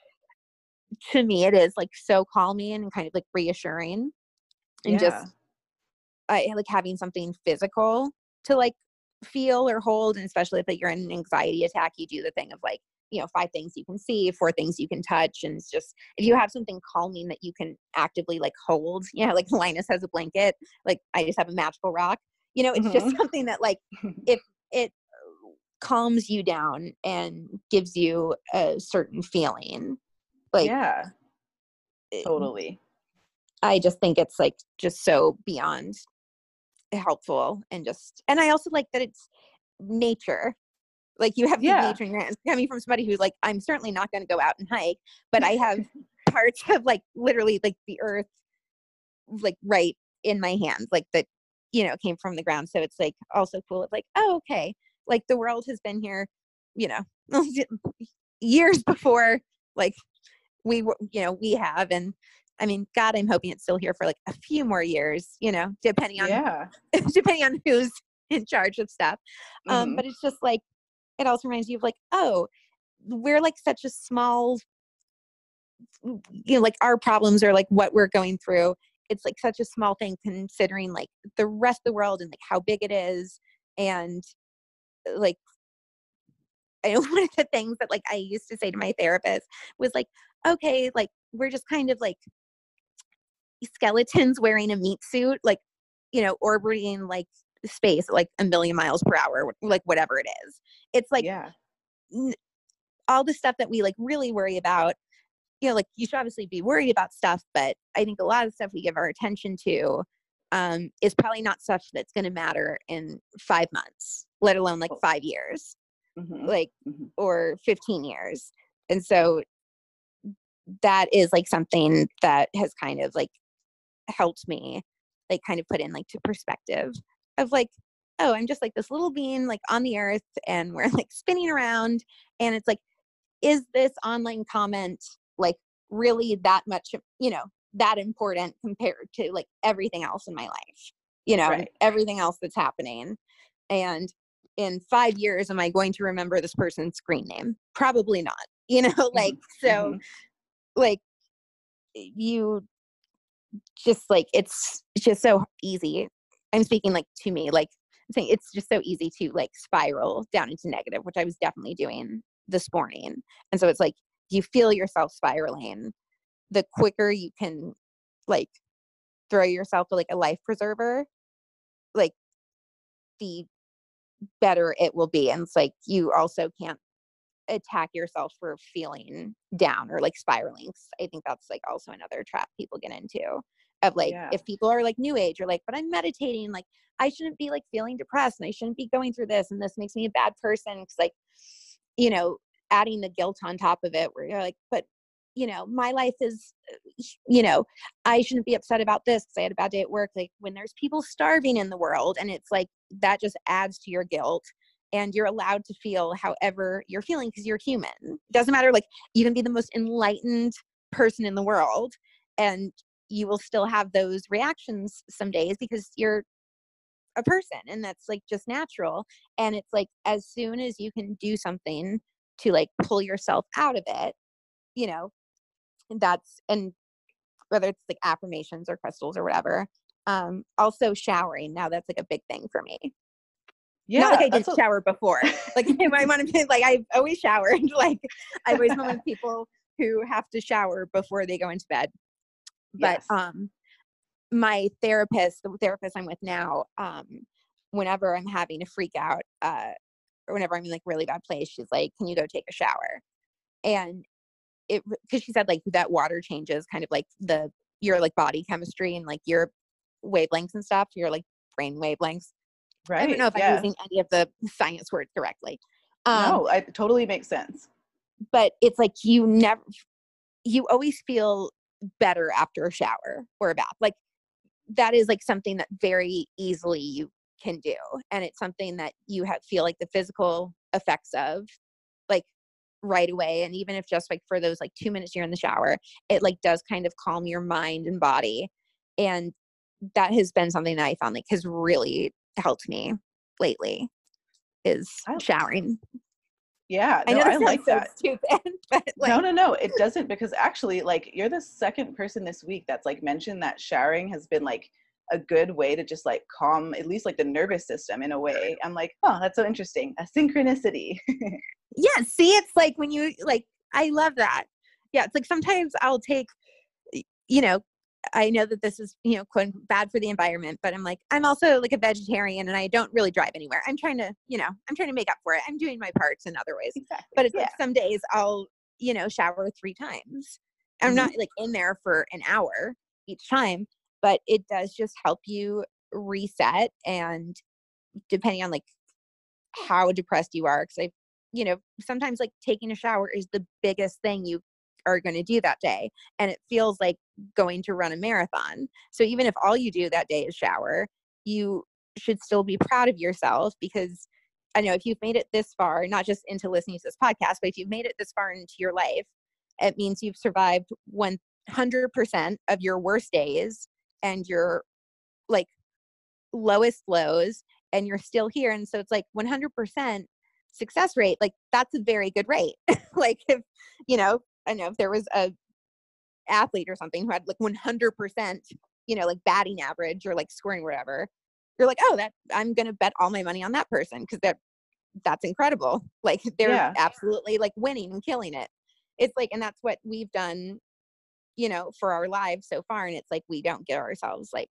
to me it is like so calming and kind of like reassuring and
Yeah.
just I like having something physical to like feel or hold, and especially if like, you're in an anxiety attack, you do the thing of like, you know, five things you can see, four things you can touch, and it's just if you have something calming that you can actively like hold, you know, like Linus has a blanket, like I just have a magical rock, you know, it's just
Mhm.
something that like if it calms you down and gives you a certain feeling, like
yeah. Totally.
I just think it's like just so beyond helpful and just and I also like that it's nature. Like you have the
Yeah.
nature in your hands. Coming from somebody who's like, I'm certainly not gonna go out and hike, but I have parts of like literally like the earth like right in my hands, like that, you know, came from the ground. So it's like also cool of like, oh, okay. Like the world has been here, you know, years before like we were, you know, we have and I mean, God, I'm hoping it's still here for like a few more years, you know, depending on
Yeah.
depending on who's in charge of stuff. Um,
Mhm.
but it's just like it also reminds you of like, oh, we're like such a small you know, like our problems are like what we're going through. It's like such a small thing considering like the rest of the world and like how big it is. And uh, like I know one of the things that like I used to say to my therapist was like, okay, like we're just kind of like skeletons wearing a meat suit, like, you know, orbiting like space like a million miles per hour, like whatever it is. It's like
yeah.
n- all the stuff that we like really worry about. You know, like you should obviously be worried about stuff, but I think a lot of stuff we give our attention to um, is probably not stuff that's going to matter in five months, let alone like
Oh.
five years
Mhm.
like
Mhm.
or 15 years and so that is like something that has kind of like helped me like kind of put in like to perspective of like oh i'm just like this little bean like on the earth and we're like spinning around and it's like is this online comment like really that much you know that important compared to like everything else in my life you know
Right.
everything else that's happening and in five years am i going to remember this person's screen name probably not you know like so
Mhm.
like you just like it's just so easy i'm speaking like to me like I'm saying it's just so easy to like spiral down into negative which i was definitely doing this morning and so it's like you feel yourself spiraling the quicker you can like throw yourself like a life preserver like the better it will be and it's like you also can't attack yourself for feeling down or like spiraling. i think that's like also another trap people get into of like
Yeah.
if people are like new age or like but i'm meditating like i shouldn't be like feeling depressed and i shouldn't be going through this and this makes me a bad person because like you know adding the guilt on top of it where you're like but you know my life is uh, you know i shouldn't be upset about this because i had a bad day at work like when there's people starving in the world and it's like that just adds to your guilt and you're allowed to feel however you're feeling because you're human doesn't matter like you can be the most enlightened person in the world and you will still have those reactions some days because you're a person and that's like just natural and it's like as soon as you can do something to like pull yourself out of it you know that's and whether it's like affirmations or crystals or whatever um also showering now that's like a big thing for me
Yeah.
not like I didn't
what-
shower before. Like I want to be like I've always showered. Like I always know people who have to shower before they go into bed. But
Yes.
um my therapist, the therapist I'm with now, um, whenever I'm having a freak out, uh, or whenever I'm in like really bad place, she's like, "Can you go take a shower?" And it because she said like that water changes kind of like the your like body chemistry and like your wavelengths and stuff, your like brain wavelengths.
Right.
I don't know if
yeah.
I'm using any of the science words correctly. Um,
no, it totally makes sense.
but it's like you never you always feel better after a shower or a bath like that is like something that very easily you can do and it's something that you have feel like the physical effects of like right away and even if just like for those like two minutes you're in the shower it like does kind of calm your mind and body and that has been something that i found like has really helped me lately is showering
Yeah,
i
no,
know
I like
sounds
that.
so stupid but like
no, no, no, it doesn't because actually, like, you're the second person this week that's like mentioned that showering has been like a good way to just like calm at least like the nervous system in a way. I'm like, oh, that's so interesting. A synchronicity.
yeah see it's like when you like i love that yeah it's like sometimes i'll take you know i know that this is you know quote bad for the environment but i'm like i'm also like a vegetarian and i don't really drive anywhere i'm trying to you know i'm trying to make up for it i'm doing my parts in other ways
exactly.
but it's
yeah.
like some days i'll you know shower three times i'm
Mhm.
not like in there for an hour each time but it does just help you reset and depending on like how depressed you are because i you know sometimes like taking a shower is the biggest thing you are going to do that day and it feels like going to run a marathon. So even if all you do that day is shower you should still be proud of yourself because i know if you've made it this far not just into listening to this podcast but if you've made it this far into your life it means you've survived 100% of your worst days and your like lowest lows and you're still here. And so it's like 100% success rate like that's a very good rate. Like if you know i know if there was a athlete or something who had like 100% you know like batting average or like scoring whatever you're like oh that i'm gonna bet all my money on that person because that that's incredible like they're
Yeah.
absolutely like winning and killing it it's like and that's what we've done you know for our lives so far and it's like we don't give ourselves like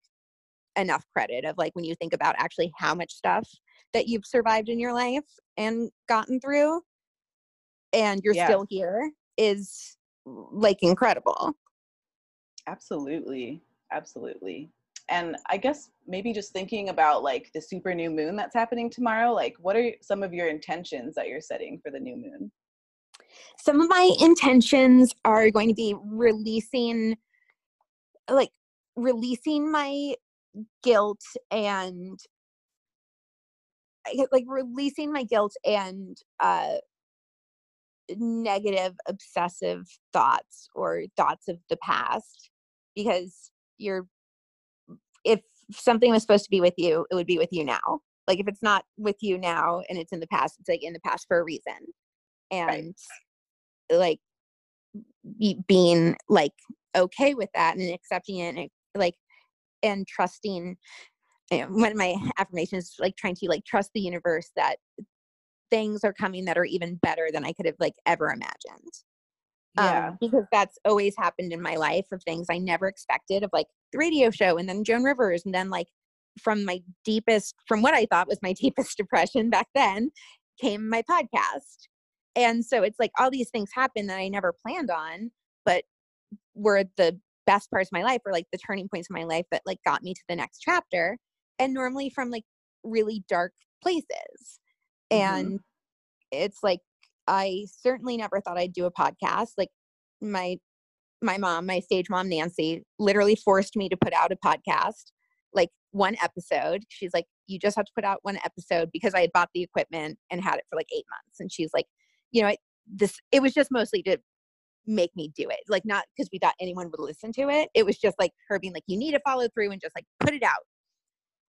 enough credit of like when you think about actually how much stuff that you've survived in your life and gotten through and you're
Yeah.
still here is like incredible
Absolutely. Absolutely. And I guess maybe just thinking about like the super new moon that's happening tomorrow, like what are some of your intentions that you're setting for the new moon?
some of my intentions are going to be releasing like releasing my guilt and like releasing my guilt and uh negative obsessive thoughts or thoughts of the past because you're if something was supposed to be with you it would be with you now. Like if it's not with you now and it's in the past it's like in the past for a reason. And like be, being like okay with that and accepting it and like and trusting you know, one of my affirmations is like trying to like trust the universe that things are coming that are even better than I could have like ever imagined.
Yeah.
Um, because that's always happened in my life of things I never expected of like the radio show and then Joan Rivers and then like from my deepest from what I thought was my deepest depression back then came my podcast. And so it's like all these things happen that I never planned on, but were the best parts of my life or like the turning points of my life that like got me to the next chapter. And normally from like really dark places.
Mhm.
And it's like I certainly never thought I'd do a podcast. Like my my mom, my stage mom Nancy, literally forced me to put out a podcast, like one episode. She's like, you just have to put out one episode because I had bought the equipment and had it for like eight months. And she's like, you know, this it was just mostly to make me do it. Like not because we thought anyone would listen to it. It was just like her being like, you need to follow through and just like put it out.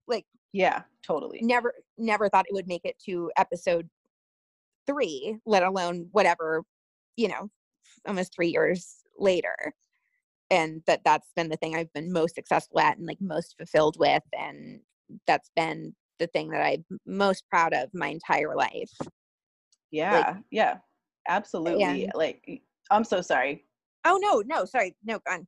Like
Yeah, totally.
never never thought it would make it to episode three let alone whatever you know almost three years later and that that's been the thing i've been most successful at and like most fulfilled with and that's been the thing that i'm most proud of my entire life
Yeah, yeah. Absolutely. Like I'm so sorry.
oh no no sorry no gone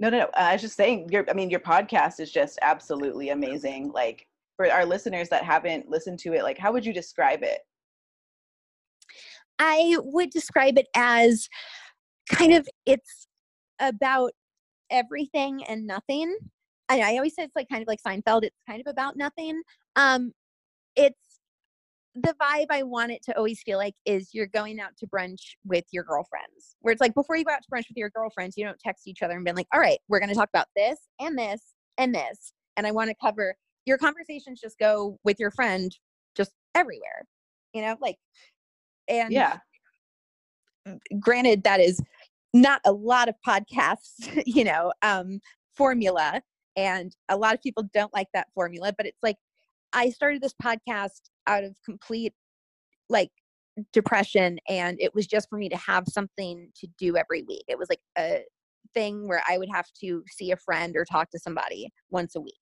No, no, no. I was just saying. Your, I mean, your podcast is just absolutely amazing. Like for our listeners that haven't listened to it, like how would you describe it?
I would describe it as kind of it's about everything and nothing. I, I always say it's like kind of like Seinfeld. It's kind of about nothing. Um, it's the vibe I want it to always feel like is you're going out to brunch with your girlfriends. Where it's like before you go out to brunch with your girlfriends, you don't text each other and be like, all right, we're going to talk about this and this and this. And I want to cover your conversations just go with your friend just everywhere, you know, like, and
Yeah.
granted, that is not a lot of podcasts, you know, um, formula. And a lot of people don't like that formula, but it's like I started this podcast out of complete like depression and it was just for me to have something to do every week. It was like a thing where I would have to see a friend or talk to somebody once a week.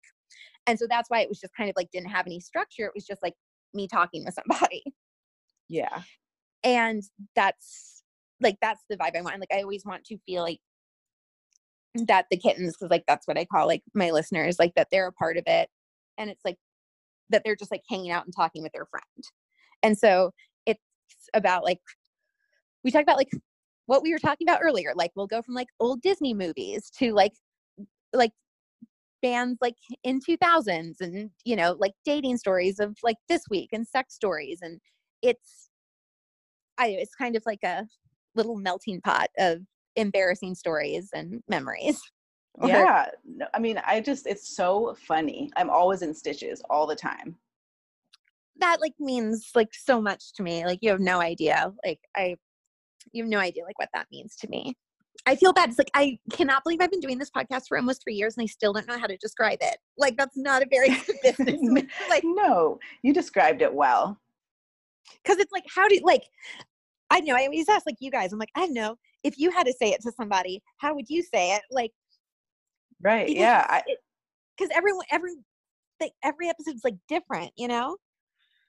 And so that's why it was just kind of like didn't have any structure. It was just like me talking with somebody.
Yeah.
And that's like that's the vibe I want. Like I always want to feel like that the kittens, because like that's what I call like my listeners, like that they're a part of it. And it's like that they're just like hanging out and talking with their friend. And so it's about like we talk about like what we were talking about earlier. Like we'll go from like old Disney movies to like like bands like in 2000s and you know like dating stories of like this week and sex stories and it's I it's kind of like a little melting pot of embarrassing stories and memories. Or-
Yeah. No, I mean, I just, it's so funny. I'm always in stitches all the time.
that like means like so much to me. Like you have no idea. Like I you have no idea like what that means to me. I feel bad. It's like I cannot believe I've been doing this podcast for almost three years and I still don't know how to describe it. Like that's not a very good business. like
no, you described it well.
because it's like how do you, like I know I always ask like you guys. I'm like I don't know if you had to say it to somebody, how would you say it? Like
Right.
because
Yeah.
Because everyone every like every episode's like different, you know.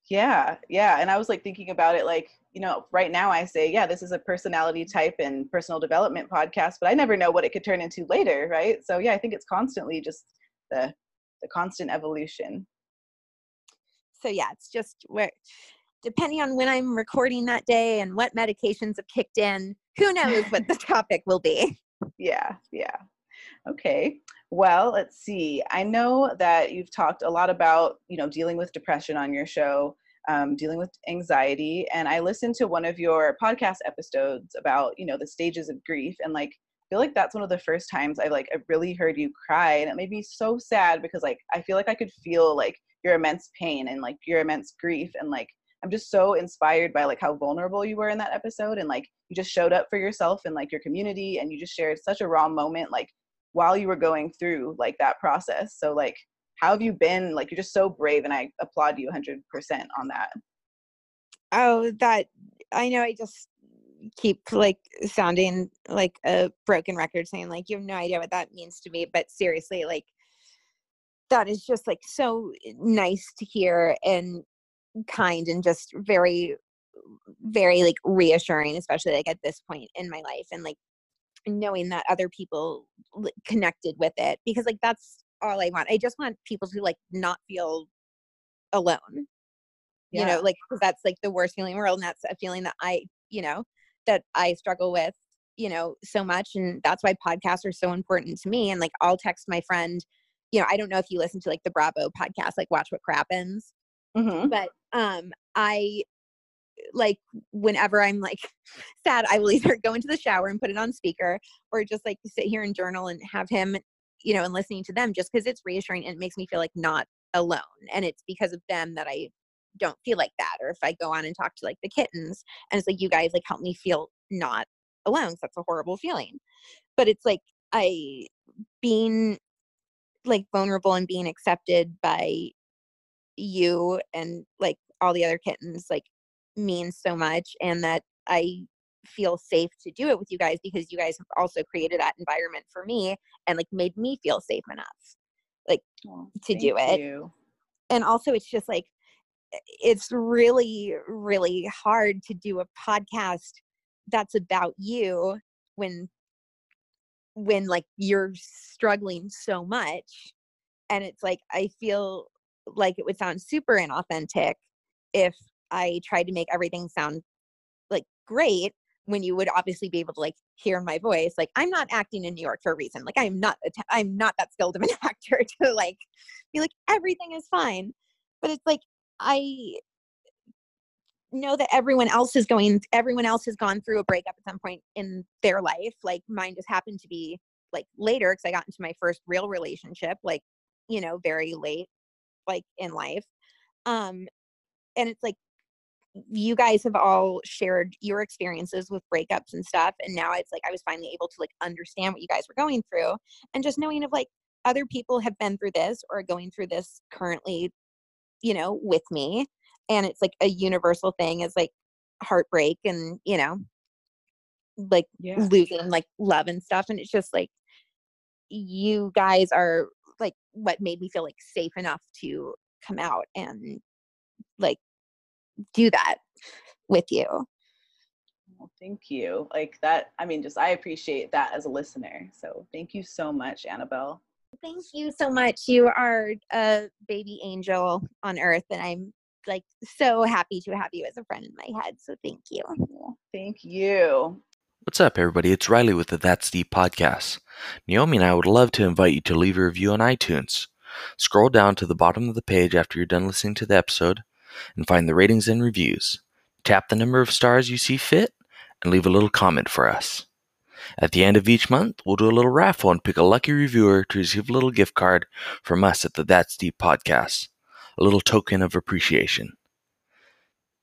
Yeah, yeah. And I was like thinking about it like, you know, right now I say, yeah, this is a personality type and personal development podcast, but I never know what it could turn into later, right? So yeah, I think it's constantly just the the constant evolution.
so yeah it's just where depending on when i'm recording that day and what medications have kicked in who knows what the topic will be
Yeah, yeah. Okay. Well, let's see. I know that you've talked a lot about, you know, dealing with depression on your show, um, dealing with anxiety, and I listened to one of your podcast episodes about, you know, the stages of grief, and like, I feel like that's one of the first times I like I really heard you cry, and it made me so sad because like I feel like I could feel like your immense pain and like your immense grief, and like I'm just so inspired by like how vulnerable you were in that episode, and like you just showed up for yourself and like your community, and you just shared such a raw moment, like while you were going through like that process. So like how have you been? Like you're just so brave and I applaud you 100% on that.
oh that i know i just keep like sounding like a broken record saying like you have no idea what that means to me but seriously like that is just like so nice to hear and kind and just very very like reassuring especially like at this point in my life and like knowing that other people connected with it because like that's all i want i just want people to like not feel alone you know like that's like the worst feeling in the world and that's a feeling that i you know that i struggle with you know so much and that's why podcasts are so important to me and like i'll text my friend you know i don't know if you listen to like the bravo podcast like watch what crappens
Mm-hmm.
but um i like whenever i'm like sad i will either go into the shower and put it on speaker or just like sit here and journal and have him you know and listening to them just because it's reassuring and it makes me feel like not alone and it's because of them that i don't feel like that or if i go on and talk to like the kittens and it's like you guys like help me feel not alone. So that's a horrible feeling but it's like i being like vulnerable and being accepted by you and like all the other kittens like means so much and that I feel safe to do it with you guys because you guys have also created that environment for me and like made me feel safe enough. Like to do it.
You.
And also it's just like it's really really hard to do a podcast that's about you when when like you're struggling so much and it's like i feel like it would sound super inauthentic if i tried to make everything sound like great when you would obviously be able to like hear my voice like i'm not acting in new york for a reason like i'm not i'm not that skilled of an actor to like be like everything is fine. But it's like i know that everyone else is going everyone else has gone through a breakup at some point in their life like mine just happened to be like later because i got into my first real relationship like you know very late like in life um and it's like you guys have all shared your experiences with breakups and stuff and now it's like i was finally able to like understand what you guys were going through and just knowing of like other people have been through this or going through this currently you know with me and it's like a universal thing is like heartbreak and you know like yeah. losing like love and stuff and it's just like you guys are like what made me feel like safe enough to come out and like do that with you.
Well, thank you. Like that, I mean, just I appreciate that as a listener. So thank you so much, Annabelle.
Thank you so much. You are a baby angel on earth, and I'm like so happy to have you as a friend in my head. So thank you.
Thank you.
What's up, everybody? It's Riley with the That's Deep podcast. Naomi and I would love to invite you to leave a review on iTunes. Scroll down to the bottom of the page after you're done listening to the episode and find the ratings and reviews. Tap the number of stars you see fit and leave a little comment for us. At the end of each month, we'll do a little raffle and pick a lucky reviewer to receive a little gift card from us at the That's Deep podcast, a little token of appreciation.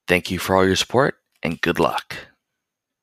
Thank you for all your support and good luck.